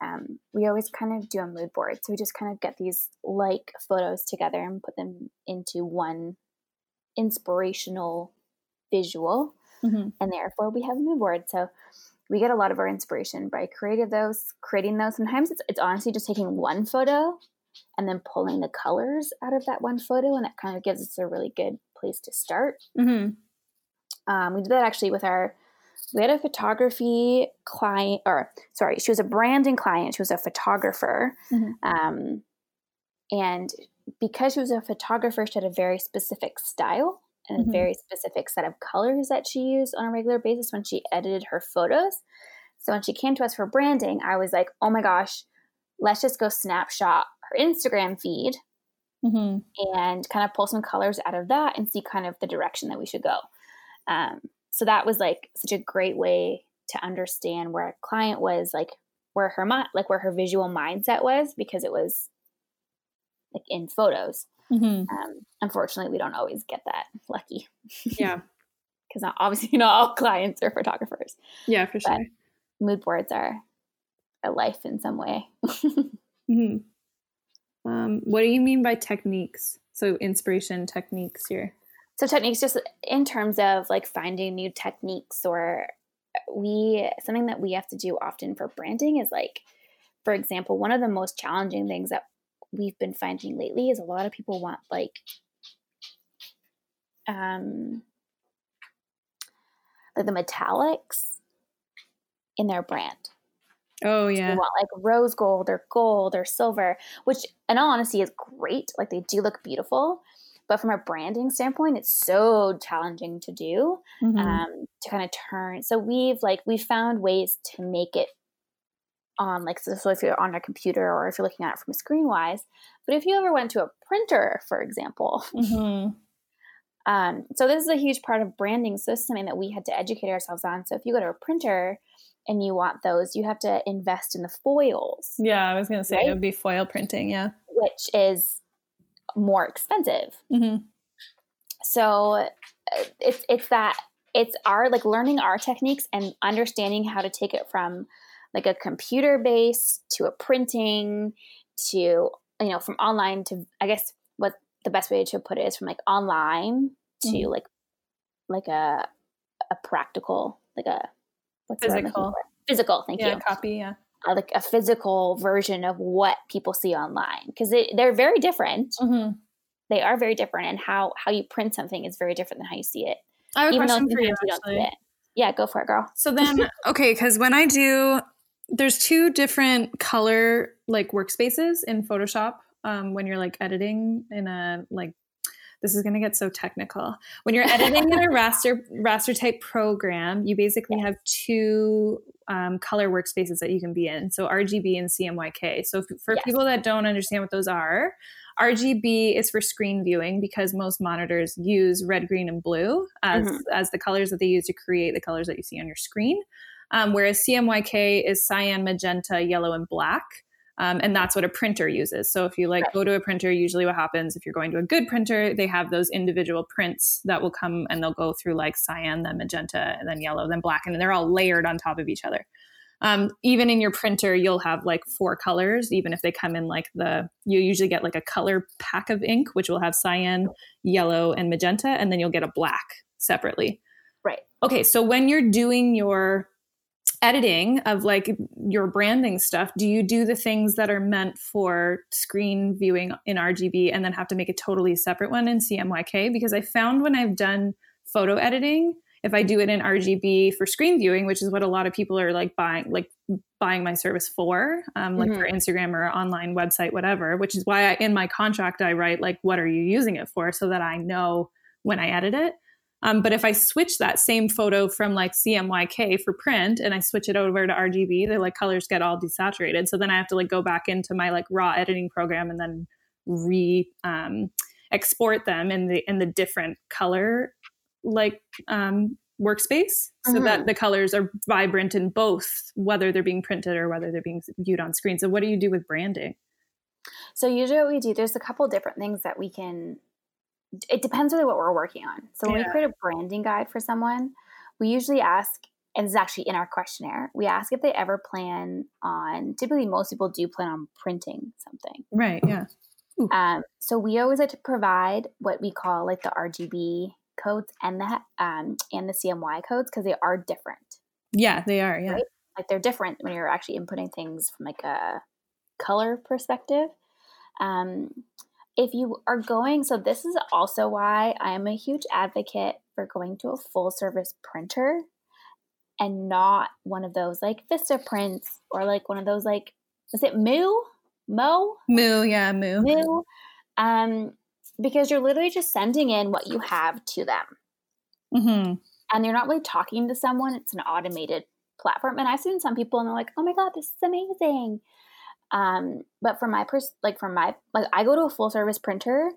um, we always kind of do a mood board. So we just kind of get these like photos together and put them into one inspirational visual. Mm-hmm. And therefore, we have a mood board. So we get a lot of our inspiration by creating those, creating those. Sometimes it's, it's honestly just taking one photo and then pulling the colors out of that one photo. And that kind of gives us a really good place to start. Mm-hmm. Um, we did that actually with our we had a photography client, or sorry, she was a branding client. She was a photographer. Mm-hmm. Um, and because she was a photographer, she had a very specific style and mm-hmm. a very specific set of colors that she used on a regular basis when she edited her photos. So when she came to us for branding, I was like, oh my gosh, let's just go snapshot her Instagram feed mm-hmm. and kind of pull some colors out of that and see kind of the direction that we should go. Um, so that was like such a great way to understand where a client was like where her mind like where her visual mindset was because it was like in photos. Mm-hmm. um, unfortunately we don't always get that lucky. [laughs] Yeah. Because obviously [laughs] not all clients are photographers. Yeah for sure. mood boards are a life in some way. [laughs] Mm-hmm. um, what do you mean by techniques? So inspiration techniques here so techniques just in terms of like finding new techniques or we something that we have to do often for branding is like for example one of the most challenging things that we've been finding lately is a lot of people want like um like the metallics in their brand oh yeah they want like rose gold or gold or silver which in all honesty is great like they do look beautiful but from a branding standpoint, it's so challenging to do mm-hmm. um, to kind of turn. So we've like we found ways to make it on like so, if you're on a computer or if you're looking at it from a screen wise. But if you ever went to a printer, for example. Mm-hmm. [laughs] Um, so this is a huge part of branding. So this is something that we had to educate ourselves on. So if you go to a printer and you want those, you have to invest in the foils. Yeah, I was going to say right? it would be foil printing. Yeah, which is more expensive. Mm-hmm. So uh, it's it's that it's our like learning our techniques and understanding how to take it from like a computer base to a printing to you know from online to I guess what the best way to put it is from like online to mm-hmm. like like a a practical like a what's physical physical thank yeah, you copy yeah uh, like a physical version of what people see online because they, they're very different. Mm-hmm. They are very different, and how how you print something is very different than how you see it. I have a question for you. you yeah, go for it, girl. So then, okay, because when I do, there's two different color like workspaces in Photoshop. Um, when you're like editing in a like this is going to get so technical. When you're editing in a [laughs] raster raster type program, you basically have two um, color workspaces that you can be in. So RGB and CMYK. So for yes. people that don't understand what those are, RGB is for screen viewing because most monitors use red, green, and blue as, mm-hmm. as the colors that they use to create the colors that you see on your screen. Um, whereas CMYK is cyan, magenta, yellow, and black. Um, and that's what a printer uses. So if you like go to a printer, usually what happens if you're going to a good printer, they have those individual prints that will come and they'll go through like cyan, then magenta, and then yellow, then black, and they're all layered on top of each other. Um, even in your printer, you'll have like four colors, even if they come in like the, you usually get like a color pack of ink, which will have cyan, yellow, and magenta, and then you'll get a black separately. Right. Okay, so when you're doing your editing of like your branding stuff, do you do the things that are meant for screen viewing in RGB and then have to make a totally separate one in CMYK? Because I found when I've done photo editing, if I do it in RGB for screen viewing, which is what a lot of people are like buying, like buying my service for, um, like mm-hmm. for Instagram or online website, whatever. Which is why I, in my contract I write like, "What are you using it for?" so that I know when I edit it. Um, but if I switch that same photo from like CMYK for print and I switch it over to RGB, the like colors get all desaturated. So then I have to like go back into my like raw editing program and then re um, export them in the in the different color like um, workspace so mm-hmm. that the colors are vibrant in both, whether they're being printed or whether they're being viewed on screen. So what do you do with branding? So usually what we do, there's a couple different things that we can it depends really what we're working on. So when yeah. we create a branding guide for someone, we usually ask, and it's actually in our questionnaire, we ask if they ever plan on, typically most people do plan on printing something. Right, yeah. Um, so we always like to provide what we call like the RGB codes and the um, and the CMY codes because they are different. Yeah, they are. Yeah, right? like they're different when you're actually inputting things from like a color perspective. Um, if you are going, so this is also why I am a huge advocate for going to a full service printer and not one of those like Vistaprints or like one of those like is it Moo? Mo? Moo, yeah, Moo. Moo. Um, because you're literally just sending in what you have to them. Mm-hmm. And you're not really talking to someone, it's an automated platform. And I've seen some people and they're like, oh my God, this is amazing. Um, but for my pers- like for my like I go to a full service printer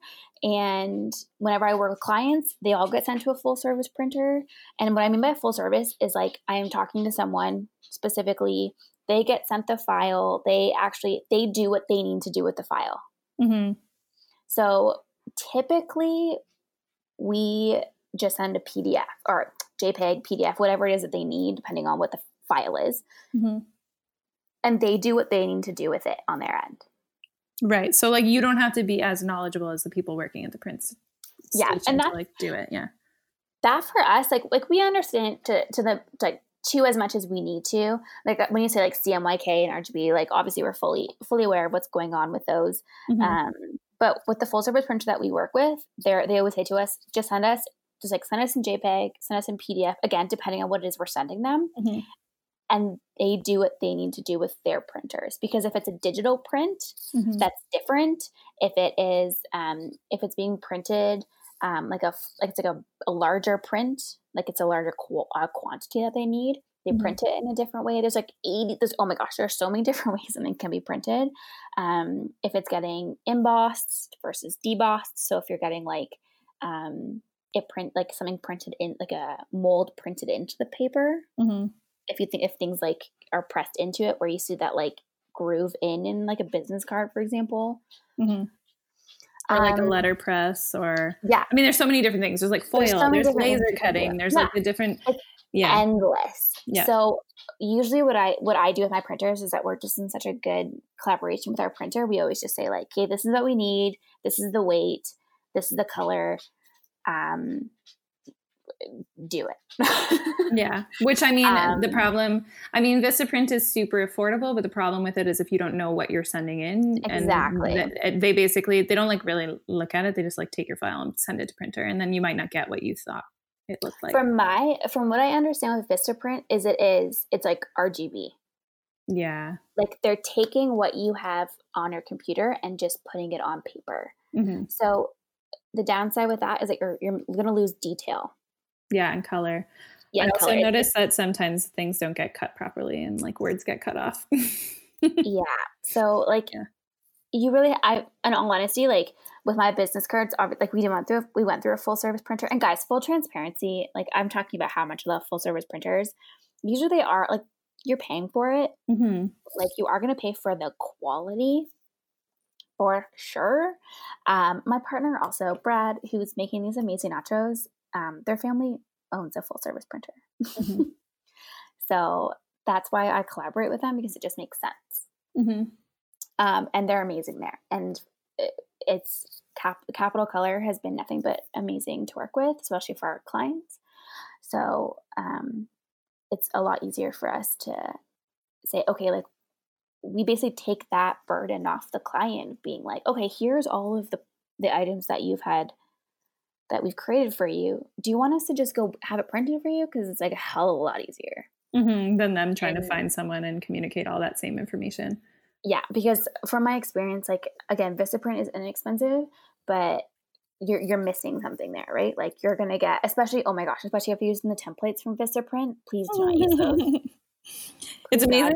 and whenever I work with clients, they all get sent to a full service printer. And what I mean by full service is like I am talking to someone specifically, they get sent the file, they actually they do what they need to do with the file. Mm-hmm. So typically we just send a PDF or JPEG, PDF, whatever it is that they need, depending on what the file is. Mm-hmm and they do what they need to do with it on their end. Right. So like you don't have to be as knowledgeable as the people working at the Prince. Yeah, and that like do it. Yeah. That for us, like like we understand to to the like to as much as we need to. Like uh, when you say like CMYK and RGB, like obviously we're fully fully aware of what's going on with those. Mm-hmm. Um, but with the full service printer that we work with, they they always say to us, just send us just like send us in JPEG, send us in PDF. Again, depending on what it is we're sending them, mm-hmm and they do what they need to do with their printers. Because if it's a digital print mm-hmm. that's different. If it is um, if it's being printed um, like a like it's like a, a, larger print like it's a larger qu- uh, quantity that they need they mm-hmm. print it in a different way. There's like 80 there's oh my gosh there's so many [laughs] different ways something can be printed. Um, if it's getting embossed versus debossed so if you're getting like um, it print like something printed in like a mold printed into the paper mm-hmm if you think if things like are pressed into it where you see that like groove in in like a business card for example. Mm-hmm. or like um, a letterpress or yeah. I mean there's so many different things. There's like foil there's, so there's laser cutting there's yeah. like the different it's yeah. endless. Yeah. so usually what i what i do with my printers is that we're just in such a good collaboration with our printer. We always just say like okay this is what we need. This is the weight. This is the color. Um do it. yeah. Which I mean, um, the problem, I mean, Vistaprint is super affordable, but the problem with it is if you don't know what you're sending in. Exactly. they basically, they don't like really look at it. They just like take your file and send it to printer. And then you might not get what you thought it looked like. From my, from what I understand with Vistaprint is it is, it's like RGB. Yeah. Like they're taking what you have on your computer and just putting it on paper. Mm-hmm. So the downside with that is that you're, you're going to lose detail yeah, and color. Yeah, I also color. notice that sometimes things don't get cut properly and like words get cut off. [laughs] yeah. So like yeah. you really I in all honesty, like with my business cards, like we went through we went through a full service printer. And guys, full transparency, like I'm talking about how much I love full service printers. Usually they are like you're paying for it. Mm-hmm. Like you are going to pay for the quality for sure. Um, my partner also, Brad, who's making these amazing nachos, um, their family owns a full service printer. Mm-hmm. [laughs] so that's why I collaborate with them because it just makes sense. Mm-hmm. Um, and they're amazing there. And it, it's cap- Capital Color has been nothing but amazing to work with, especially for our clients. So um, it's a lot easier for us to say, okay, like we basically take that burden off the client, being like, okay, here's all of the the items that you've had that we've created for you. Do you want us to just go have it printed for you? Because it's like a hell of a lot easier mm-hmm, than them trying and, to find someone and communicate all that same information. Yeah, because from my experience, like again, Vistaprint is inexpensive, but you're you're missing something there, right? Like you're gonna get, especially oh my gosh, especially if you're using the templates from Vistaprint, please do not use those. [laughs] it's amazing.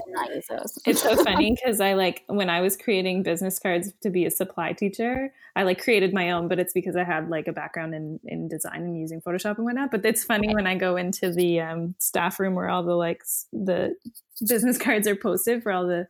it's so [laughs] funny because I like when I was creating business cards to be a supply teacher, I like created my own, but it's because I had like a background in, in design and using Photoshop and whatnot. But it's funny when I go into the um, staff room where all the like the business [laughs] cards are posted for all the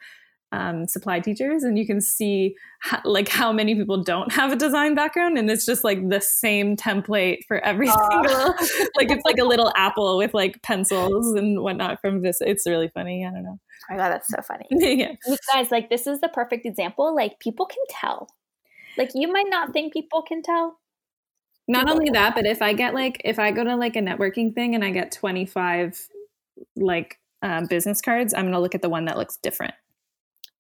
um, supply teachers and you can see how, like how many people don't have a design background and it's just like the same template for every [laughs] uh. single [laughs] like it's like a little apple with like pencils and whatnot from this it's really funny i don't know. Oh my god that's so funny. [laughs] Yeah. You guys like this is the perfect example like people can tell. Like you might not think people can tell. Not only that but if i get like if i go to like a networking thing and i get 25 like um, business cards i'm going to look at the one that looks different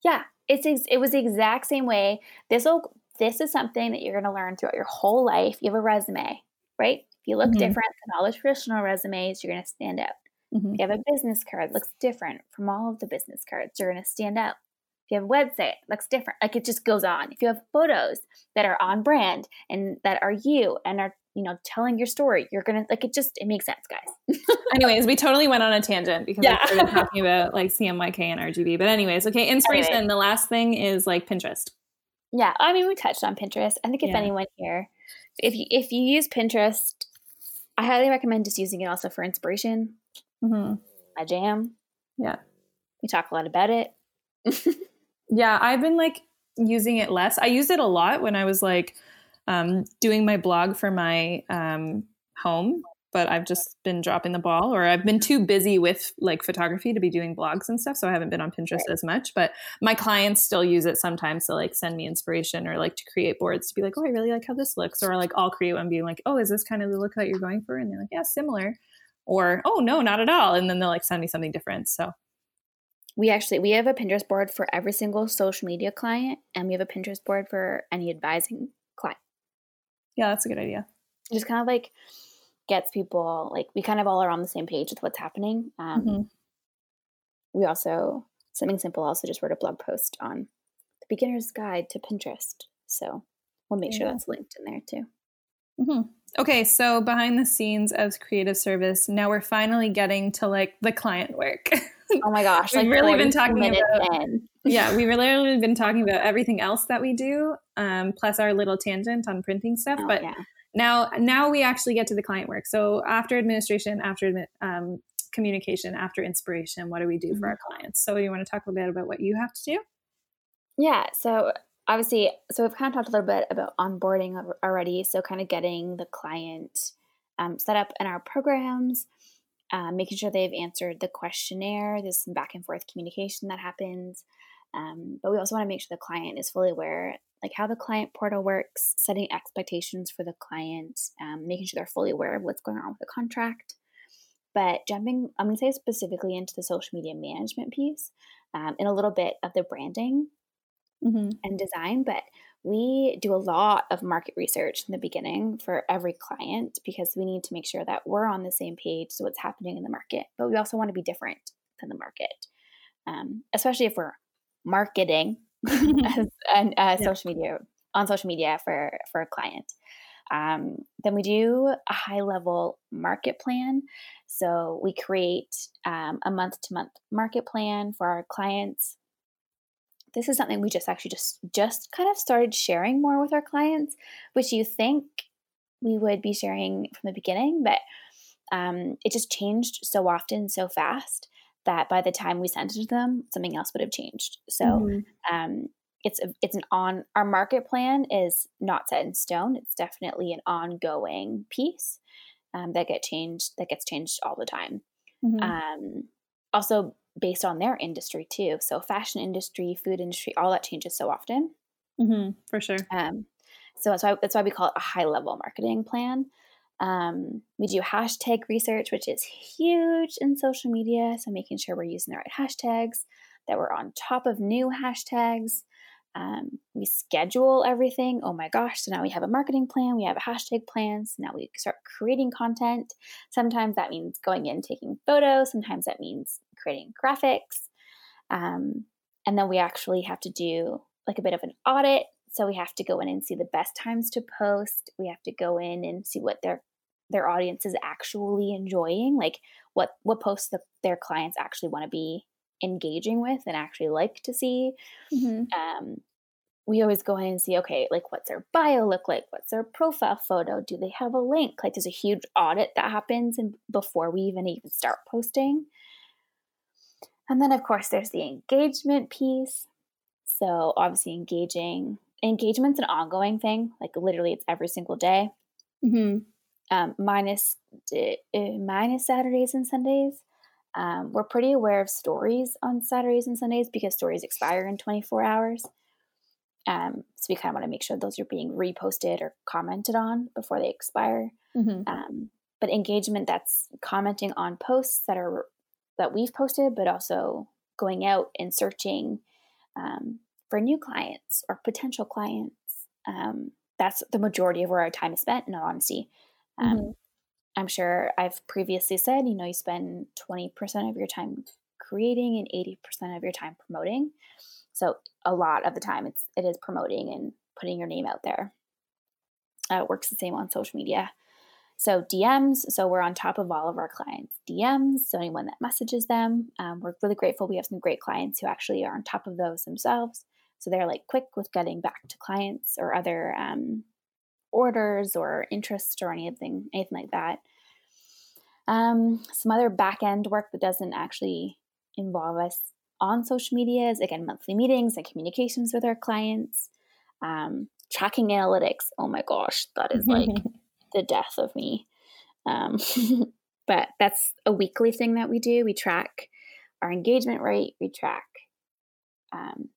yeah, it's it was the exact same way. This will this is something that you're going to learn throughout your whole life. You have a resume, right? If you look mm-hmm. different than all the traditional resumes, you're going to stand out. Mm-hmm. If you have a business card looks different from all of the business cards, you're going to stand out. If you have a website, looks different. Like it just goes on. If you have photos that are on brand and that are you and are you know, telling your story. You're gonna like it. Just it makes sense, guys. [laughs] anyways, we totally went on a tangent because yeah. we started [laughs] talking about like CMYK and RGB. But anyways, okay, inspiration. Anyway. The last thing is like Pinterest. Yeah, I mean, we touched on Pinterest. I think if yeah. anyone here, if you if you use Pinterest, I highly recommend just using it also for inspiration. Mm-hmm. My jam. Yeah, we talk a lot about it. [laughs] yeah, I've been like using it less. I used it a lot when I was like um, doing my blog for my um, home, but I've just been dropping the ball, or I've been too busy with like photography to be doing blogs and stuff. So I haven't been on Pinterest right. as much. But my clients still use it sometimes to like send me inspiration or like to create boards to be like, oh, I really like how this looks, or like I'll create one being like, oh, is this kind of the look that you're going for? And they're like, yeah, similar, or oh no, not at all, and then they'll like send me something different. So we actually we have a pinterest board for every single social media client and we have a pinterest board for any advising client yeah, that's a good idea. It just kind of like gets people like we kind of all are on the same page with what's happening. Um, mm-hmm. We also something simple also just wrote a blog post on the beginner's guide to Pinterest, so we'll make yeah. sure that's linked in there too. Mm-hmm. Okay, so behind the scenes of creative service, now we're finally getting to like the client work. [laughs] Oh my gosh, we've like really been talking about. In. [laughs] yeah, [laughs] we've really been talking about everything else that we do, um, plus our little tangent on printing stuff. Oh, but yeah. now, now we actually get to the client work. So after administration, after um, communication, after inspiration, what do we do mm-hmm. for our clients? So you want to talk a little bit about what you have to do? Yeah. So obviously, so we've kind of talked a little bit about onboarding already. So kind of getting the client um, set up in our programs, uh, making sure they've answered the questionnaire. There's some back and forth communication that happens. Um, but we also want to make sure the client is fully aware, like how the client portal works, setting expectations for the client, um, making sure they're fully aware of what's going on with the contract. But jumping, I'm going to say specifically into the social media management piece um, in a little bit of the branding mm-hmm. and design, but we do a lot of market research in the beginning for every client because we need to make sure that we're on the same page so what's happening in the market but we also want to be different than the market um, especially if we're marketing [laughs] as, and uh, yeah. social media on social media for for a client. Um, then we do a high level market plan. So we create um, a month to month market plan for our clients this is something we just actually just just kind of started sharing more with our clients, which you think we would be sharing from the beginning, but um, it just changed so often, so fast that by the time we sent it to them, something else would have changed. So mm-hmm. um, it's a, it's an on our market plan is not set in stone. It's definitely an ongoing piece um, that get changed that gets changed all the time. Mm-hmm. Um, also, based on their industry too. So fashion industry, food industry, all that changes so often. Mm-hmm, for sure. Um, so that's why that's why we call it a high level marketing plan. Um, we do hashtag research, which is huge in social media. So making sure we're using the right hashtags, that we're on top of new hashtags. Um, we schedule everything. Oh my gosh. So now we have a marketing plan, we have a hashtag plan. So now we start creating content. Sometimes that means going in, taking photos. Sometimes that means creating graphics. Um, and then we actually have to do like a bit of an audit. So we have to go in and see the best times to post. We have to go in and see what their their audience is actually enjoying, like what what posts the, their clients actually want to be engaging with and actually like to see. Mm-hmm. Um, we always go in and see, okay, like what's their bio look like? What's their profile photo? Do they have a link? Like there's a huge audit that happens and before we even even start posting. And then of course there's the engagement piece. So obviously engaging engagement's an ongoing thing. Like literally it's every single day. Mm-hmm. Um, minus, uh, minus Saturdays and Sundays. Um, we're pretty aware of stories on Saturdays and Sundays because stories expire in 24 hours. Um, so we kind of want to make sure those are being reposted or commented on before they expire. Mm-hmm. Um, but engagement that's commenting on posts that are that we've posted, but also going out and searching um, for new clients or potential clients. Um, that's the majority of where our time is spent. In all honesty, um, mm-hmm. I'm sure I've previously said, you know, you spend 20% of your time creating and 80% of your time promoting. So a lot of the time it's it is promoting and putting your name out there. Uh, it works the same on social media. So DMs, so we're on top of all of our clients' DMs. So anyone that messages them, um, we're really grateful. We have some great clients who actually are on top of those themselves. So they're like quick with getting back to clients or other um, orders or interest or anything, anything like that. Um, some other back end work that doesn't actually involve us on social media is again monthly meetings and communications with our clients. Um, tracking analytics. Oh my gosh, that is like [laughs] the death of me. Um, [laughs] but that's a weekly thing that we do. We track our engagement rate. We track um,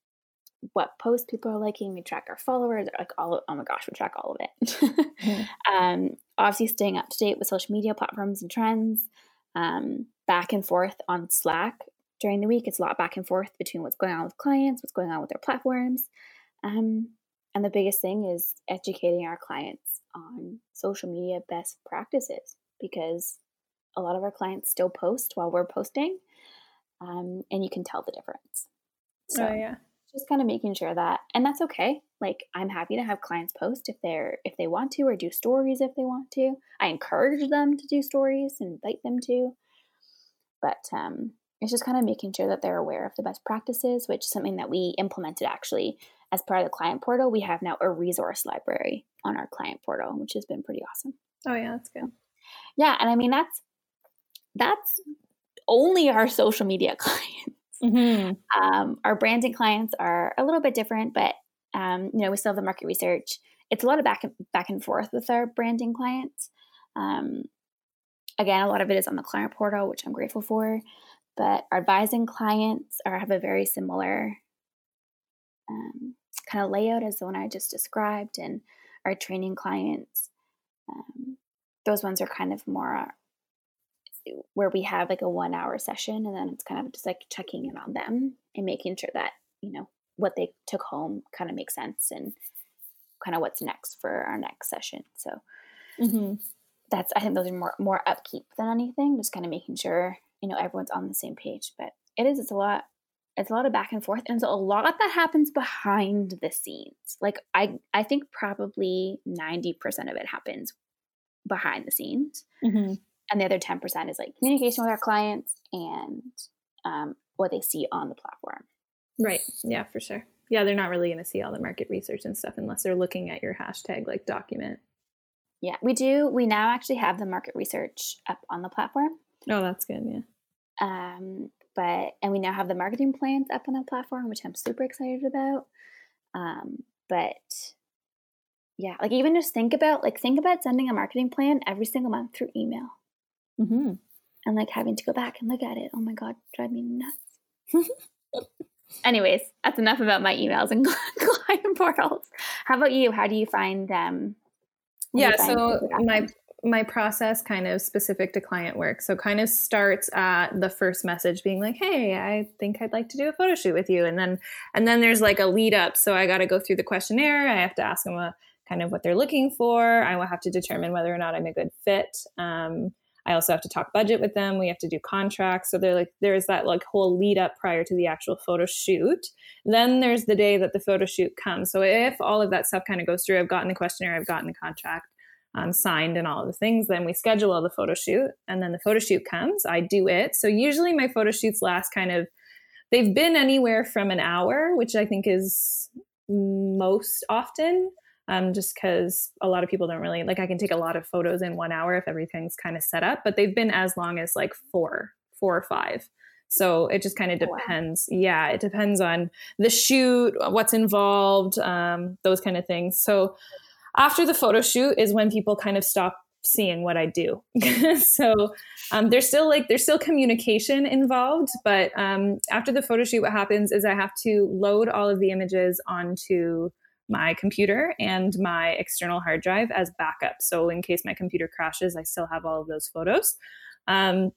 what posts people are liking. We track our followers, like all of, oh my gosh, we track all of it. [laughs] mm-hmm. um, obviously, staying up to date with social media platforms and trends, um, back and forth on Slack during the week. It's a lot back and forth between what's going on with clients, what's going on with their platforms. Um, and the biggest thing is educating our clients on social media best practices because a lot of our clients still post while we're posting, um, and you can tell the difference. So, oh, yeah. just kind of making sure that and that's okay. Like i'm happy to have clients post if they're if they want to or do stories if they want to. I encourage them to do stories and invite them to. But um, it's just kind of making sure that they're aware of the best practices which is something that we implemented actually as part of the client portal we have now a resource library on our client portal which has been pretty awesome oh yeah that's good yeah and i mean that's that's only our social media [laughs] clients Mm-hmm. Um, our branding clients are a little bit different, but um, you know we still have the market research. It's a lot of back and, back and forth with our branding clients. Um, again, a lot of it is on the client portal, which I'm grateful for. But our advising clients are have a very similar um, kind of layout as the one I just described, and our training clients, um, those ones are kind of more where we have like a one hour session and then it's kind of just like checking in on them and making sure that you know what they took home kind of makes sense and kind of what's next for our next session so mm-hmm. that's i think those are more more upkeep than anything just kind of making sure you know everyone's on the same page but it is it's a lot it's a lot of back and forth and so a lot that happens behind the scenes. Like i i think probably 90% of it happens behind the scenes. Mm-hmm. And the other 10% is like communication with our clients and um, what they see on the platform. Right. Yeah for sure. Yeah they're not really going to see all the market research and stuff unless they're looking at your hashtag like document. Yeah we do. We now actually have the market research up on the platform. Oh that's good yeah um but and we now have the marketing plans up on the platform which i'm super excited about um but yeah like even just think about like think about sending a marketing plan every single month through email Mm-hmm. And like having to go back and look at it. Oh my God, drive me nuts. [laughs] Anyways, that's enough about my emails and [laughs] client portals. How about you? How do you find them? Um, yeah, so my my process kind of specific to client work. So kind of starts at the first message being like, "Hey, I think I'd like to do a photo shoot with you." And then and then there's like a lead up. So I got to go through the questionnaire. I have to ask them a, kind of what they're looking for. I will have to determine whether or not I'm a good fit. Um, I also have to talk budget with them. We have to do contracts. So they're like there's that like whole lead up prior to the actual photo shoot. Then there's the day that the photo shoot comes. So if all of that stuff kind of goes through, I've gotten the questionnaire, I've gotten the contract um, signed and all of the things, then we schedule all the photo shoot. And then the photo shoot comes, I do it. So usually my photo shoots last kind of they've been anywhere from an hour, which I think is most often um, just because a lot of people don't really like i can take a lot of photos in one hour if everything's kind of set up but they've been as long as like four four or five so it just kind of depends wow. yeah it depends on the shoot what's involved um, those kind of things so after the photo shoot is when people kind of stop seeing what I do. [laughs] so um, there's still like there's still communication involved, but um, after the photo shoot, what happens is I have to load all of the images onto my computer and my external hard drive as backup. So in case my computer crashes, I still have all of those photos. Um,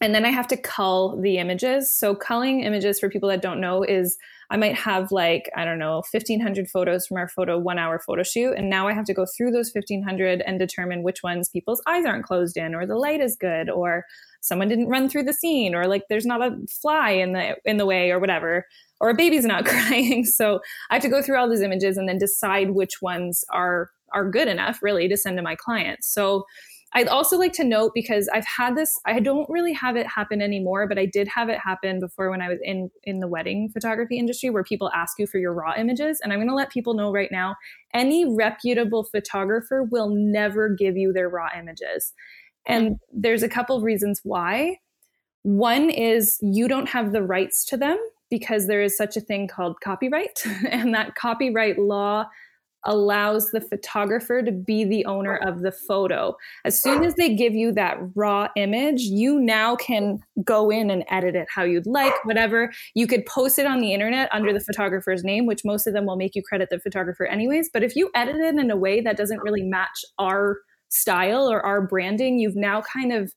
and then I have to cull the images. So culling images for people that don't know is I might have like, I don't know, 1500 photos from our photo one hour photo shoot. And now I have to go through those 1500 and determine which ones people's eyes aren't closed in or the light is good or someone didn't run through the scene or like there's not a fly in the in the way or whatever or a baby's not [laughs] crying. So I have to go through all these images and then decide which ones are are good enough really to send to my clients. So I'd also like to note because I've had this I don't really have it happen anymore, but I did have it happen before when I was in in the wedding photography industry where people ask you for your raw images and I'm going to let people know right now any reputable photographer will never give you their raw images. And mm-hmm. there's a couple of reasons why. One is you don't have the rights to them because there is such a thing called copyright, [laughs] and that copyright law allows the photographer to be the owner of the photo. As soon as they give you that raw image, you now can go in and edit it how you'd like, whatever. You could post it on the internet under the photographer's name, which most of them will make you credit the photographer anyways. But if you edit it in a way that doesn't really match our style or our branding, you've now kind of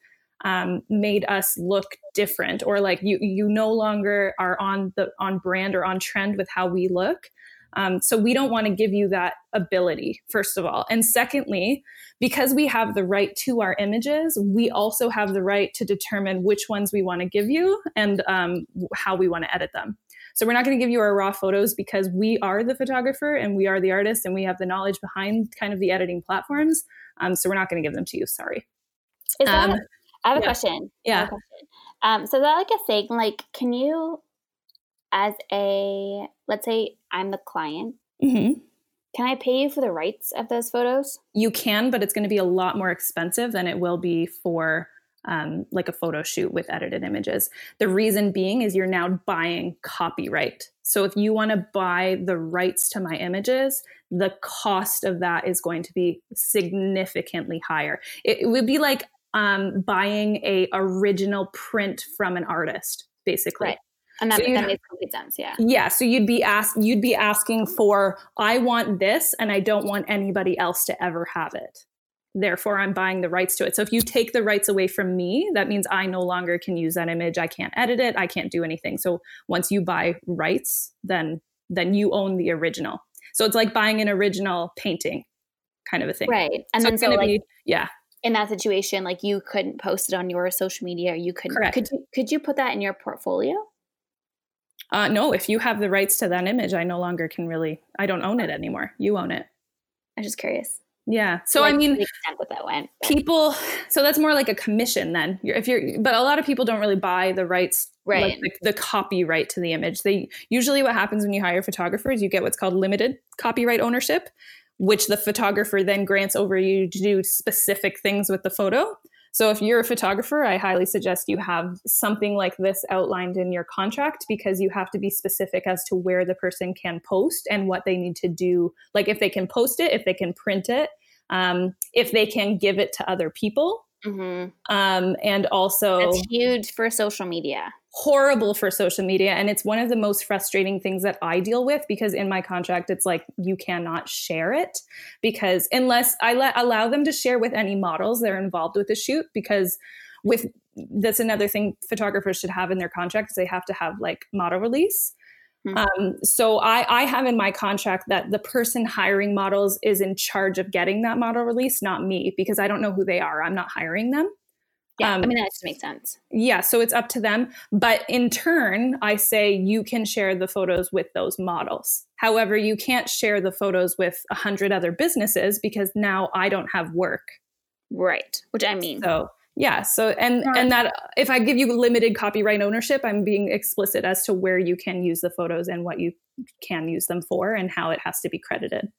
um, made us look different or like you you no longer are on the on brand or on trend with how we look um, so we don't want to give you that ability first of all and secondly because we have the right to our images we also have the right to determine which ones we want to give you and um, how we want to edit them so we're not going to give you our raw photos because we are the photographer and we are the artist and we have the knowledge behind kind of the editing platforms um, so we're not going to give them to you sorry is that, um, I have a yeah. question. Yeah. A question. Um, so that like a thing, like, can you, as a, let's say I'm the client, mm-hmm. can I pay you for the rights of those photos? You can, but it's going to be a lot more expensive than it will be for um, like a photo shoot with edited images. The reason being is you're now buying copyright. So if you want to buy the rights to my images, the cost of that is going to be significantly higher. It, it would be like um, buying a original print from an artist, basically. Right. And that, so that makes complete sense. Yeah. Yeah. So you'd be asked, you'd be asking for, I want this, and I don't want anybody else to ever have it. Therefore, I'm buying the rights to it. So if you take the rights away from me, that means I no longer can use that image. I can't edit it. I can't do anything. So once you buy rights, then then you own the original. So it's like buying an original painting, kind of a thing. Right. And so then so like, be, yeah in that situation like you couldn't post it on your social media you couldn't Correct. could you could you put that in your portfolio uh, no if you have the rights to that image i no longer can really i don't own it anymore. You own it. I'm just curious. Yeah. So like, i mean what that went but. people so that's more like a commission then. If you're but a lot of people don't really buy the rights right. like the, the copyright to the image. They usually what happens when you hire photographers you get what's called limited copyright ownership which the photographer then grants over you to do specific things with the photo. So if you're a photographer, I highly suggest you have something like this outlined in your contract because you have to be specific as to where the person can post and what they need to do. Like if they can post it, if they can print it, um, if they can give it to other people. Mm-hmm. Um, and also, it's huge for social media. Horrible for social media. And it's one of the most frustrating things that I deal with because in my contract, it's like you cannot share it because unless I let allow them to share with any models that are involved with the shoot, because with that's another thing photographers should have in their contracts. They have to have like model release. Mm-hmm. Um, so I, I have in my contract that the person hiring models is in charge of getting that model release, not me, because I don't know who they are. I'm not hiring them. Yeah, um, I mean that just makes sense. Yeah, so it's up to them. But in turn, I say you can share the photos with those models. However, you can't share the photos with a hundred other businesses because now I don't have work. Right. Which I mean. So yeah so and right. and that if i give you limited copyright ownership i'm being explicit as to where you can use the photos and what you can use them for and how it has to be credited.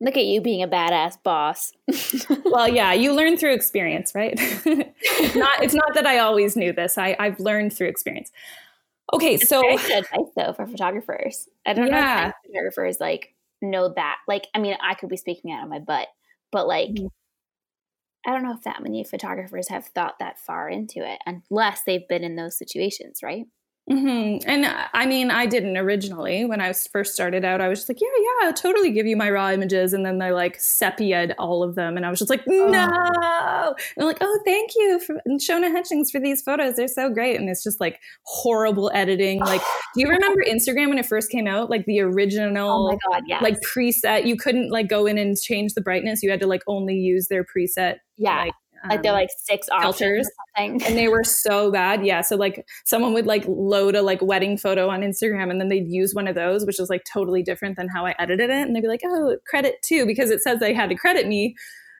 Look at you being a badass boss. [laughs] Well yeah you learn through experience right? It's [laughs] not it's not that i always knew this. I i've learned through experience. Okay it's so very good advice though for photographers. I don't yeah. know if photographers like know that. Like i mean i could be speaking out of my butt but like mm-hmm I don't know if that many photographers have thought that far into it unless they've been in those situations, right? Mm-hmm. And uh, I mean, I didn't originally when I was first started out. I was just like, yeah, yeah, I'll totally give you my raw images, and then they like sepia all of them, and I was just like, no. Oh. And I'm like, oh, thank you, for, and Siona Hutchings for these photos. They're so great, and it's just like horrible editing. Like, [sighs] do you remember Instagram when it first came out? Like the original, oh my god, yes. like preset. You couldn't like go in and change the brightness. You had to like only use their preset. Yeah. Like, like they're um, like six filters and they were so bad. Yeah so like someone would like load a like wedding photo on instagram and then they'd use one of those which is like totally different than how i edited it and they'd be like oh credit too because it says they had to credit me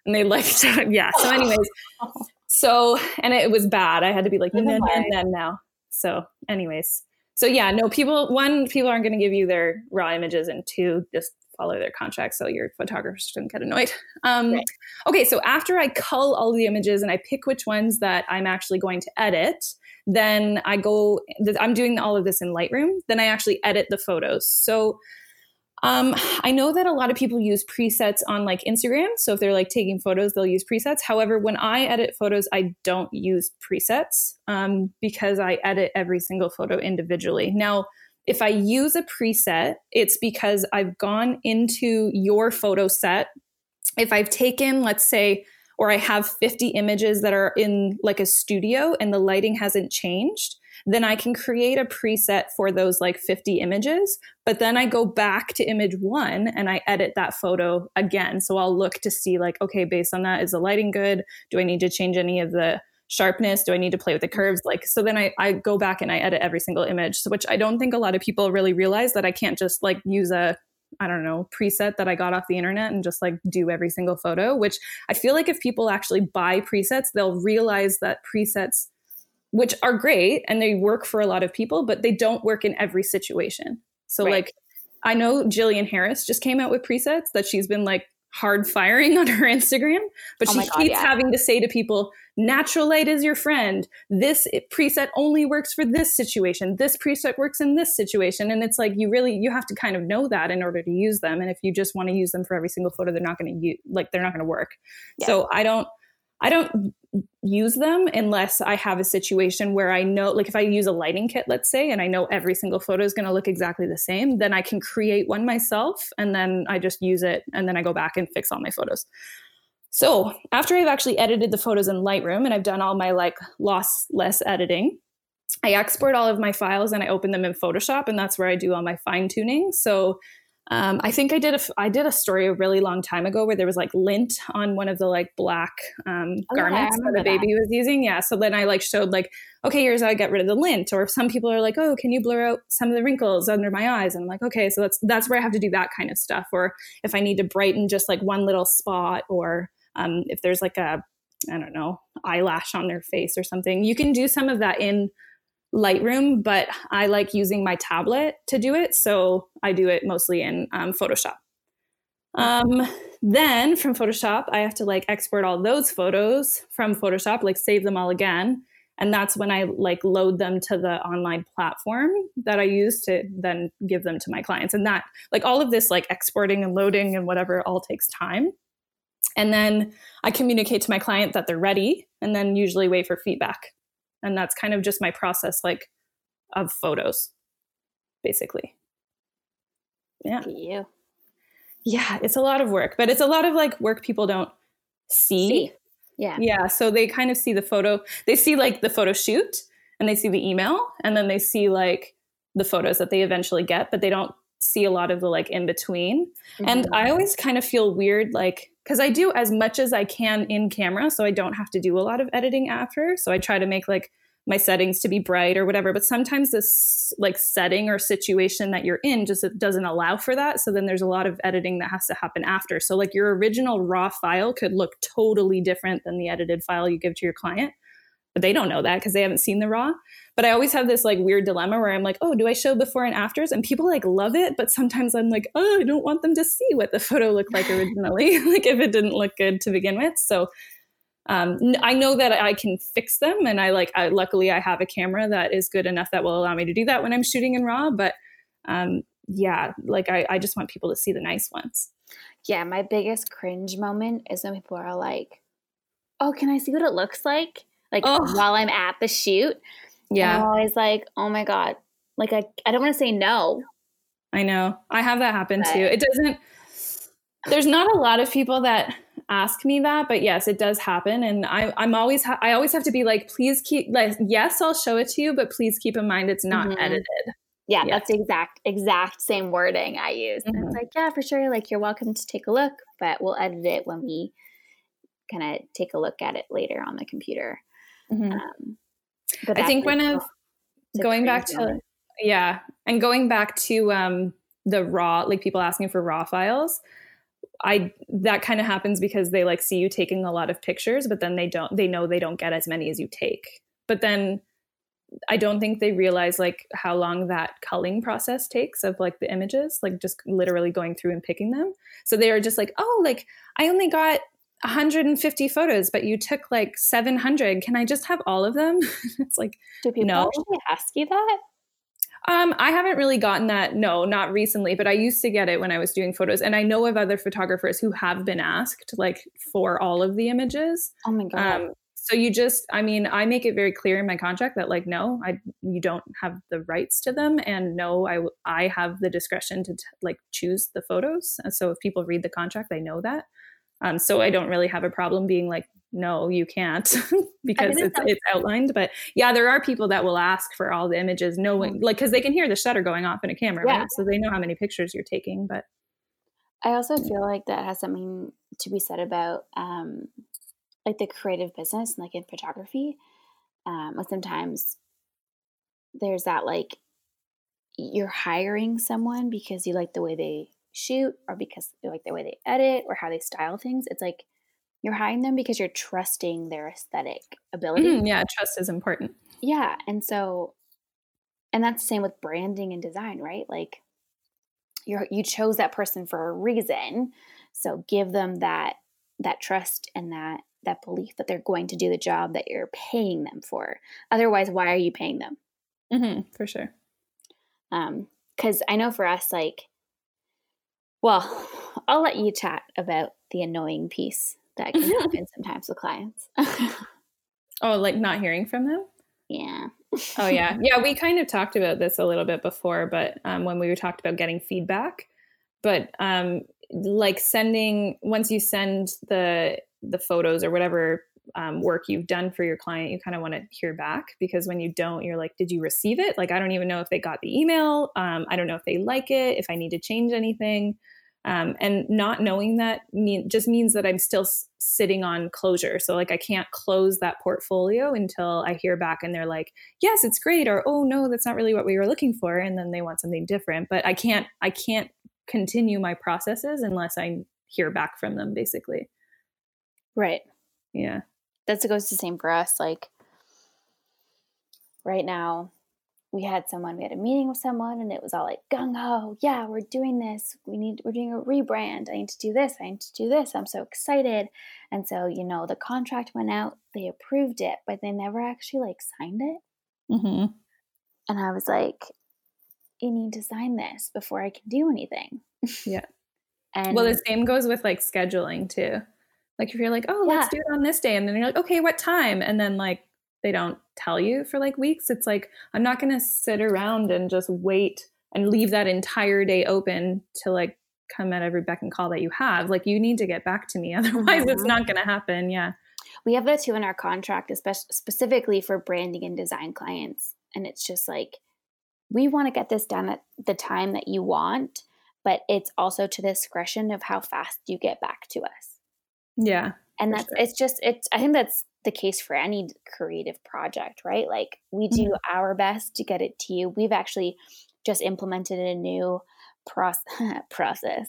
and they like [laughs] yeah so anyways. [laughs] So and it was bad. I had to be like then and then now so anyways. So yeah no people one people aren't going to give you their raw images and two just follow their contract so your photographers shouldn't get annoyed. Um, right. Okay, so after I cull all the images and I pick which ones that I'm actually going to edit, then I go, I'm doing all of this in Lightroom, then I actually edit the photos. So um, I know that a lot of people use presets on like Instagram. So if they're like taking photos, they'll use presets. However, when I edit photos, I don't use presets um, because I edit every single photo individually. Now, if I use a preset, it's because I've gone into your photo set. If I've taken, let's say, or I have 50 images that are in like a studio and the lighting hasn't changed, then I can create a preset for those like 50 images. But then I go back to image one and I edit that photo again. So I'll look to see, like, okay, based on that, is the lighting good? Do I need to change any of the sharpness? Do i need to play with the curves? Like so then i, I go back and i edit every single image so, which i don't think a lot of people really realize that i can't just like use a i don't know preset that i got off the internet and just like do every single photo which i feel like if people actually buy presets they'll realize that presets which are great and they work for a lot of people but they don't work in every situation. So right. like i know jillian harris just came out with presets that she's been like hard firing on her Instagram, but oh she God, keeps yeah. having to say to people, natural light is your friend. This preset only works for this situation. This preset works in this situation. And it's like, you really, you have to kind of know that in order to use them. And if you just want to use them for every single photo, they're not going to use, like, they're not going to work. Yeah. So I don't, I don't use them unless I have a situation where I know, like if I use a lighting kit, let's say, and I know every single photo is going to look exactly the same, then I can create one myself and then I just use it and then I go back and fix all my photos. So after I've actually edited the photos in Lightroom and I've done all my like lossless editing, I export all of my files and I open them in Photoshop and that's where I do all my fine tuning. So um, I think I did a I did a story a really long time ago where there was like lint on one of the like black um, oh, garments that the baby that. was using. Yeah, so then I like showed like, okay, here's how I get rid of the lint. Or if some people are like, oh, can you blur out some of the wrinkles under my eyes? And I'm like, okay, so that's that's where I have to do that kind of stuff. Or if I need to brighten just like one little spot, or um, if there's like a I don't know eyelash on their face or something, you can do some of that in Lightroom, but I like using my tablet to do it. So I do it mostly in um, Photoshop. Um, then from Photoshop, I have to like export all those photos from Photoshop, like save them all again. And that's when I like load them to the online platform that I use to then give them to my clients. And that, like all of this, like exporting and loading and whatever, all takes time. And then I communicate to my client that they're ready and then usually wait for feedback. And that's kind of just my process like of photos basically. Yeah. You. Yeah, it's a lot of work, but it's a lot of like work people don't see. see. Yeah. Yeah. So they kind of see the photo, they see like the photo shoot and they see the email and then they see like the photos that they eventually get, but they don't see a lot of the like in between. Mm-hmm. And I always kind of feel weird, like, because I do as much as I can in camera, so I don't have to do a lot of editing after. So I try to make like my settings to be bright or whatever. But sometimes this like setting or situation that you're in just doesn't allow for that. So then there's a lot of editing that has to happen after. So like your original raw file could look totally different than the edited file you give to your client but they don't know that because they haven't seen the raw. But I always have this like weird dilemma where I'm like, oh, do I show before and afters? And people like love it, but sometimes I'm like, oh, I don't want them to see what the [laughs] photo looked like originally, [laughs] like if it didn't look good to begin with. So um, I know that I can fix them, and I like. I, luckily, I have a camera that is good enough that will allow me to do that when I'm shooting in raw. But um, yeah, like I, I just want people to see the nice ones. Yeah, my biggest cringe moment is when people are like, "Oh, can I see what it looks like?" Like oh. [laughs] while I'm at the shoot. Yeah. And I'm always like, oh my God. Like I, I don't want to say no. I know. I have that happen but. too. It doesn't there's not a lot of people that ask me that, but yes, it does happen. And I, I'm always, ha- I always have to be like, please keep, like, yes, I'll show it to you, but please keep in mind it's not mm-hmm. edited. Yeah, yes. that's exact, exact same wording I use. Mm-hmm. It's like, yeah, for sure. Like, you're welcome to take a look, but we'll edit it when we kind of take a look at it later on the computer. Mm-hmm. Um, but I think one of going back to moment. yeah, and going back to um, the raw, like people asking for raw files. I that kind of happens because they like see you taking a lot of pictures, but then they don't. They know they don't get as many as you take. But then I don't think they realize like how long that culling process takes of like the images, like just literally going through and picking them. So they are just like, oh, like I only got 150 photos, but you took like 700. Can I just have all of them? [laughs] it's like, do people no. actually ask you that? Um, I haven't really gotten that. No, not recently, but I used to get it when I was doing photos. And I know of other photographers who have been asked like for all of the images. Oh my God. Um, so you just, I mean, I make it very clear in my contract that like, no, I, you don't have the rights to them. And no, I, I have the discretion to t- like choose the photos. And so if people read the contract, they know that. Um, so I don't really have a problem being like, no, you can't [laughs] because it's, it's outlined. But yeah, there are people that will ask for all the images, knowing mm-hmm. like because they can hear the shutter going off in a camera, yeah. right? So they know how many pictures you're taking. But I also feel like that has something to be said about um, like the creative business, like in photography. Um, like sometimes there's that like you're hiring someone because you like the way they shoot or because like the way they edit or how they style things. It's like you're hiring them because you're trusting their aesthetic ability. Mm-hmm, yeah, trust is important. Yeah. And so, and that's the same with branding and design, right? Like you're, you chose that person for a reason. So give them that, that trust and that, that belief that they're going to do the job that you're paying them for. Otherwise, why are you paying them? Mm-hmm, for sure. Um, cause I know for us, like well, I'll let you chat about the annoying piece that can [laughs] happen sometimes with clients. [laughs] oh, like not hearing from them? Yeah. oh yeah. [laughs] Yeah, we kind of talked about this a little bit before, but um, when we were talked about getting feedback, but um, like sending once you send the the photos or whatever um, work you've done for your client, you kind of want to hear back because when you don't, you're like, did you receive it? Like, I don't even know if they got the email. Um, I don't know if they like it, if I need to change anything. Um, and not knowing that mean, just means that I'm still s- sitting on closure. So, like, I can't close that portfolio until I hear back and they're like, yes, it's great, or oh, no, that's not really what we were looking for. And then they want something different. But I can't, I can't continue my processes unless I hear back from them, basically. Right. Yeah That's that goes the same for us. Like right now, we had someone, we had a meeting with someone, and it was all like gung ho. Yeah, we're doing this. We need, we're doing a rebrand. I need to do this. I need to do this. I'm so excited. And so, you know, the contract went out. They approved it, but they never actually like signed it. Mm-hmm. And I was like, you need to sign this before I can do anything. Yeah. [laughs] and well, the same goes with like scheduling too Like if you're like, oh, let's do it on this day, and then you're like, okay, what time? And then like they don't tell you for like weeks. It's like I'm not gonna sit around and just wait and leave that entire day open to like come at every beck and call that you have. Like you need to get back to me, [laughs] otherwise it's not gonna happen. Yeah. We have that too in our contract, especially specifically for branding and design clients. And it's just like we want to get this done at the time that you want, but it's also to the discretion of how fast you get back to us. Yeah. And that's sure. it's just it's I think that's the case for any creative project, right? Like we do mm-hmm. our best to get it to you. We've actually just implemented a new process [laughs] process.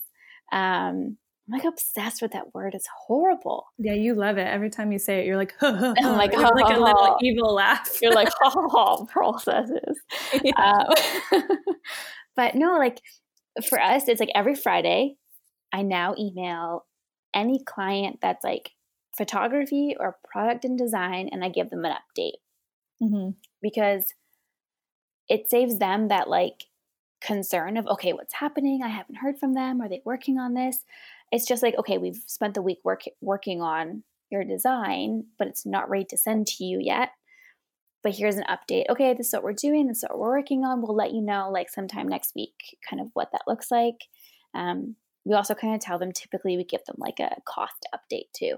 Um I'm like obsessed with that word. It's horrible. Yeah, you love it. Every time you say it, you're like, [laughs] [laughs] I'm like, ha, like a little evil laugh. You're like, ha, ha, ha processes. Yeah. Um, but no, like for us, it's like every Friday, I now email any client that's like photography or product and design, and I give them an update mm-hmm. because it saves them that like concern of okay, what's happening? I haven't heard from them. Are they working on this? It's just like okay, we've spent the week work, working on your design, but it's not ready to send to you yet. But here's an update. Okay, this is what we're doing. This is what we're working on. We'll let you know like sometime next week, kind of what that looks like. Um, we also kind of tell them typically we give them like a cost update too.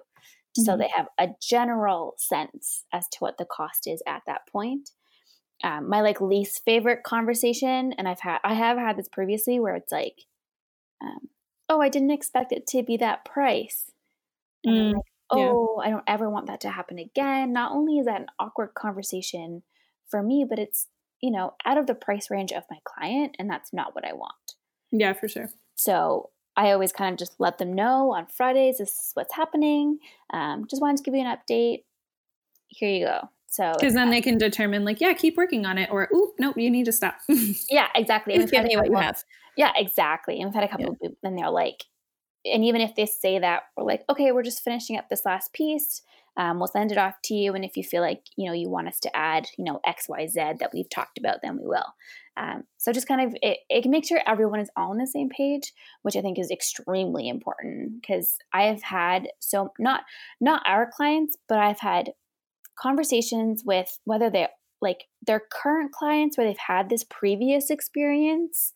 Mm-hmm. So they have a general sense as to what the cost is at that point. Um, my like least favorite conversation, and I've had I have had this previously where it's like, um, oh, I didn't expect it to be that price. Mm, like, oh, yeah. I don't ever want that to happen again. Not only is that an awkward conversation for me, but it's you know out of the price range of my client, and that's not what I want. Yeah, for sure. So I always kind of just let them know on Fridays this is what's happening. Um, just wanted to give you an update. Here you go. So because then they can determine like, yeah, keep working on it, or oh, nope, you need to stop. [laughs] yeah, exactly. Give me what you have. Yeah, exactly. And we've had a couple yeah. of and they're like, and even if they say that, we're like, okay, we're just finishing up this last piece. Um, we'll send it off to you, and if you feel like you know you want us to add, you know, X, Y, Z that we've talked about, then we will. Um, so just kind of it, it can make sure everyone is all on the same page, which I think is extremely important because I have had so not not our clients, but I've had conversations with whether they're like their current clients where they've had this previous experience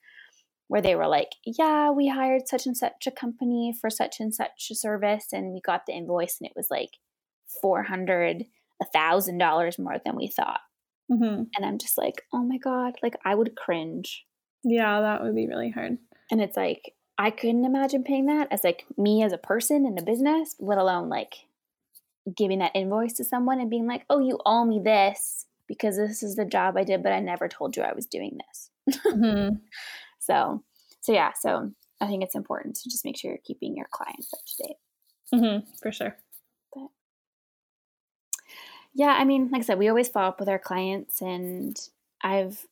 where they were like, yeah, we hired such and such a company for such and such a service, and we got the invoice, and it was like four hundred, a thousand dollars more than we thought. Mm-hmm. And I'm just like, oh my God, like I would cringe. Yeah, that would be really hard. And it's like, I couldn't imagine paying that as like me as a person in a business, let alone like giving that invoice to someone and being like, oh, you owe me this because this is the job I did, but I never told you I was doing this. [laughs] Mm-hmm. So, so yeah, so I think it's important to just make sure you're keeping your clients up to date. Mm-hmm, for sure. Yeah, I mean, like I said, we always follow up with our clients, and I've,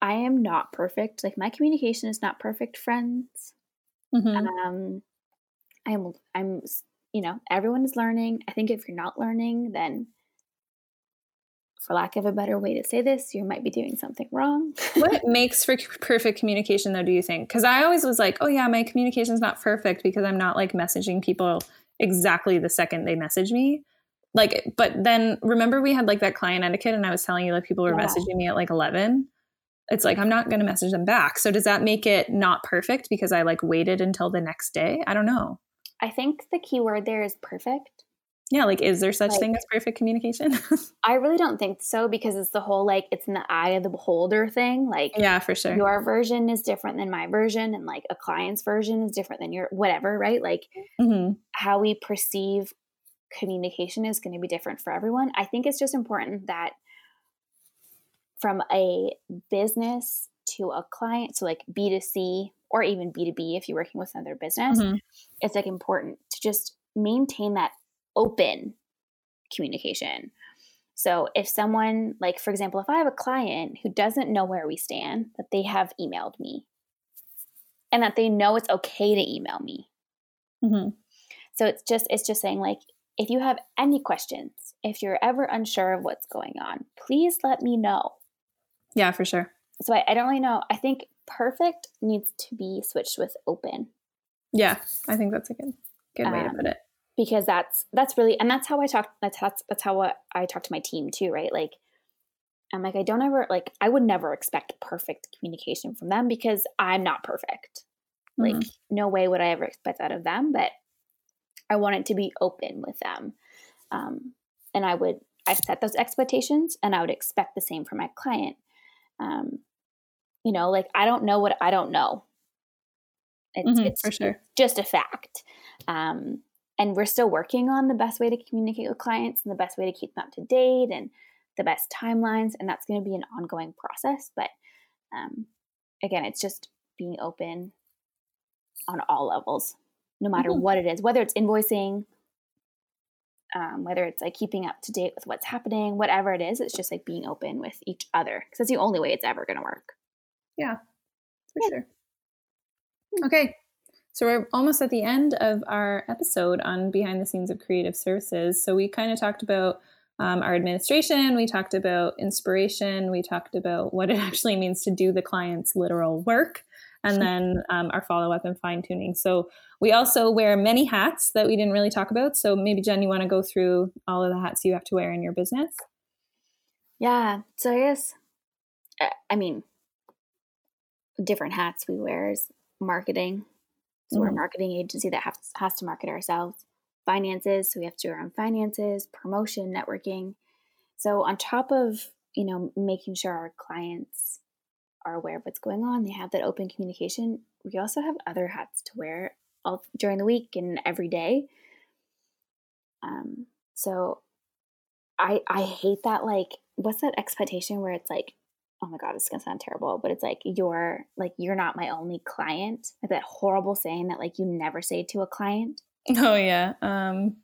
I am not perfect. Like my communication is not perfect, friends. Mm-hmm. Um, I'm, I'm, you know, everyone is learning. I think if you're not learning, then for lack of a better way to say this, you might be doing something wrong. what [laughs] makes for perfect communication though, do you think? Because I always was like, oh yeah, my communication is not perfect because I'm not like messaging people exactly the second they message me like but then remember we had like that client etiquette and i was telling you like people were yeah. messaging me at like 11 it's like i'm not going to message them back so does that make it not perfect because i like waited until the next day i don't know i think the key word there is perfect yeah like is there such like, thing as perfect communication [laughs] i really don't think so because it's the whole like it's in the eye of the beholder thing like yeah for sure your version is different than my version and like a client's version is different than your whatever right like mm-hmm. how we perceive communication is going to be different for everyone. I think it's just important that from a business to a client, so like B2C or even B2B, if you're working with another business, mm-hmm. it's like important to just maintain that open communication. So if someone, like for example, if I have a client who doesn't know where we stand, that they have emailed me and that they know it's okay to email me. Mm-hmm. So it's just it's just saying like if you have any questions, if you're ever unsure of what's going on, please let me know. Yeah, for sure. So I, I don't really know. I think perfect needs to be switched with open. Yeah, I think that's a good good way um, to put it. Because that's that's really and that's how I talk that's that's, that's how I talk to my team too, right? Like I'm like I don't ever like I would never expect perfect communication from them because I'm not perfect. Mm-hmm. Like no way would I ever expect that of them, but I want it to be open with them. Um, and I would I set those expectations and I would expect the same from my client. Um, you know, like I don't know what I don't know. It's, mm-hmm, it's for sure. just a fact. Um, and we're still working on the best way to communicate with clients and the best way to keep them up to date and the best timelines and that's going to be an ongoing process but um, again it's just being open on all levels no matter mm-hmm. what it is whether it's invoicing um, whether it's like keeping up to date with what's happening whatever it is it's just like being open with each other because that's the only way it's ever going to work yeah for yeah. sure hmm. okay so we're almost at the end of our episode on behind the scenes of creative services. So we kind of talked about um, our administration, we talked about inspiration, we talked about what it [laughs] actually means to do the client's literal work, and then um, our follow up and fine tuning. So we also wear many hats that we didn't really talk about. So maybe Jenn, you want to go through all of the hats you have to wear in your business? Yeah. So I guess, I mean, different hats we wear is marketing, so mm-hmm. we're a mm-hmm. marketing agency that has, has to market ourselves. Finances, so we have to do our own finances, promotion, networking. So on top of, you know, making sure our clients are aware of what's going on, they have that open communication, we also have other hats to wear all during the week and every day. Um, so I I hate that like what's that expectation where it's like oh my god, it's gonna sound terrible, but it's like you're like you're not my only client. Like that horrible saying that like you never say to a client. Oh yeah. Um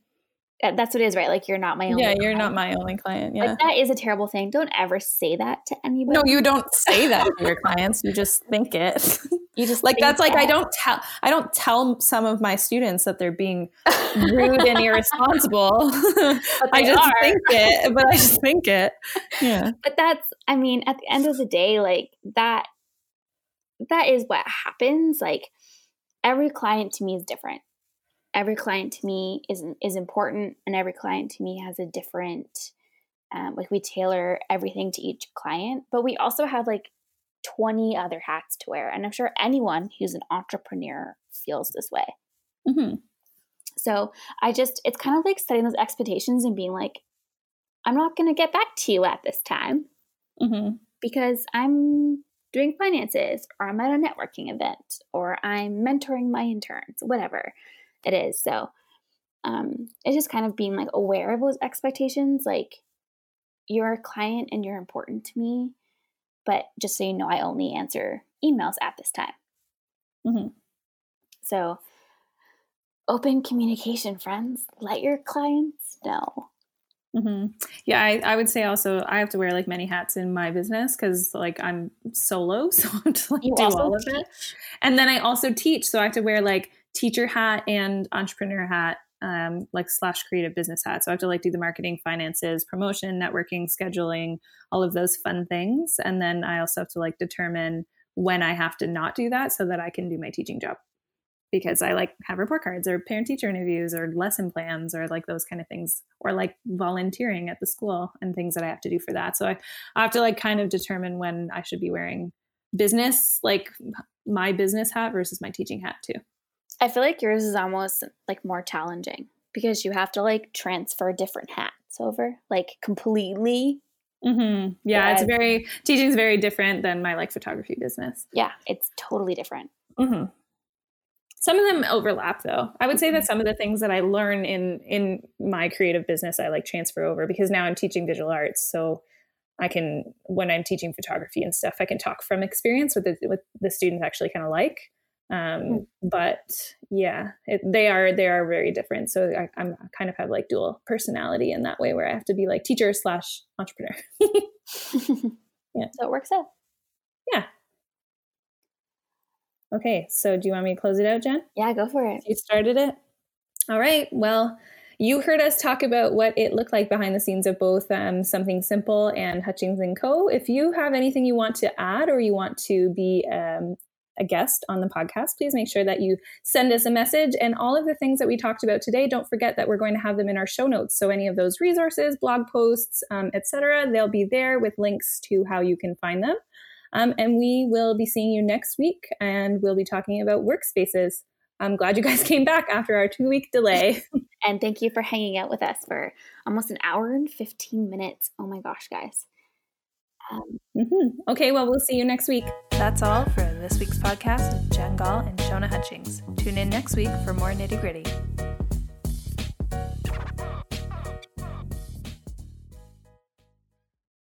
Uh, that's what it is, right? Like you're not my only. Yeah, you're client. not my only client. Yeah, like, that is a terrible thing. Don't ever say that to anybody. No, you don't say that to your [laughs] clients. You just think it. You just like that's that. like I don't tell I don't tell some of my students that they're being [laughs] rude and irresponsible. [laughs] I just are. think it, but I just think it. Yeah. But that's I mean, at the end of the day, like that that is what happens. Like every client to me is different every client to me is is important, and every client to me has a different. Um, like we tailor everything to each client, but we also have like 20 other hats to wear. And I'm sure anyone who's an entrepreneur feels this way. Mm-hmm. So I just, it's kind of like setting those expectations and being like, I'm not going to get back to you at this time mm-hmm. because I'm doing finances or I'm at a networking event or I'm mentoring my interns, whatever it is. So um, it's just kind of being like aware of those expectations. Like you're a client and you're important to me, but just so you know, I only answer emails at this time. Mm-hmm. So open communication, friends. Let your clients know. Mm-hmm. Yeah, I, I would say also I have to wear like many hats in my business because like I'm solo, [laughs] so I have to like you do all of it. And then I also teach, so I have to wear like teacher hat and entrepreneur hat um, like slash creative business hat. So I have to like do the marketing, finances, promotion, networking, scheduling, all of those fun things. And then I also have to like determine when I have to not do that so that I can do my teaching job. Because I like have report cards or parent teacher interviews or lesson plans or like those kind of things, or like volunteering at the school and things that I have to do for that. So I, I have to like kind of determine when I should be wearing business, like my business hat versus my teaching hat too. I feel like yours is almost like more challenging because you have to like transfer different hats over, like completely. Mm-hmm. Yeah, it's very teaching is very different than my like photography business. Yeah, it's totally different. Mm-hmm. Some of them overlap, though. I would say that mm-hmm. some of the things that I learn in in my creative business, I like transfer over because now I'm teaching visual arts, so I can when I'm teaching photography and stuff, I can talk from experience with the with the students actually kind of like um hmm. but yeah it, they are they are very different. So I, am kind of have like dual personality in that way where i have to be like teacher slash entrepreneur. [laughs] Yeah. So it works out. Yeah. Okay so do you want me to close it out Jenn? Yeah go for it. You started it? All right well you heard us talk about what it looked like behind the scenes of both um, something simple and hutchings and co. If you have anything you want to add or you want to be um, a guest on the podcast, please make sure that you send us a message. And all of the things that we talked about today, don't forget that we're going to have them in our show notes. So any of those resources, blog posts, um, etc., they'll be there with links to how you can find them. Um, and we will be seeing you next week, and we'll be talking about workspaces. I'm glad you guys [laughs] came back after our two week delay. [laughs] and thank you for hanging out with us for almost an hour and 15 minutes. Oh my gosh, guys. Um, mm-hmm. Okay, well, we'll see you next week. That's all for this week's podcast with Jenn Gall and Siona Hutchings. Tune in next week for more nitty gritty.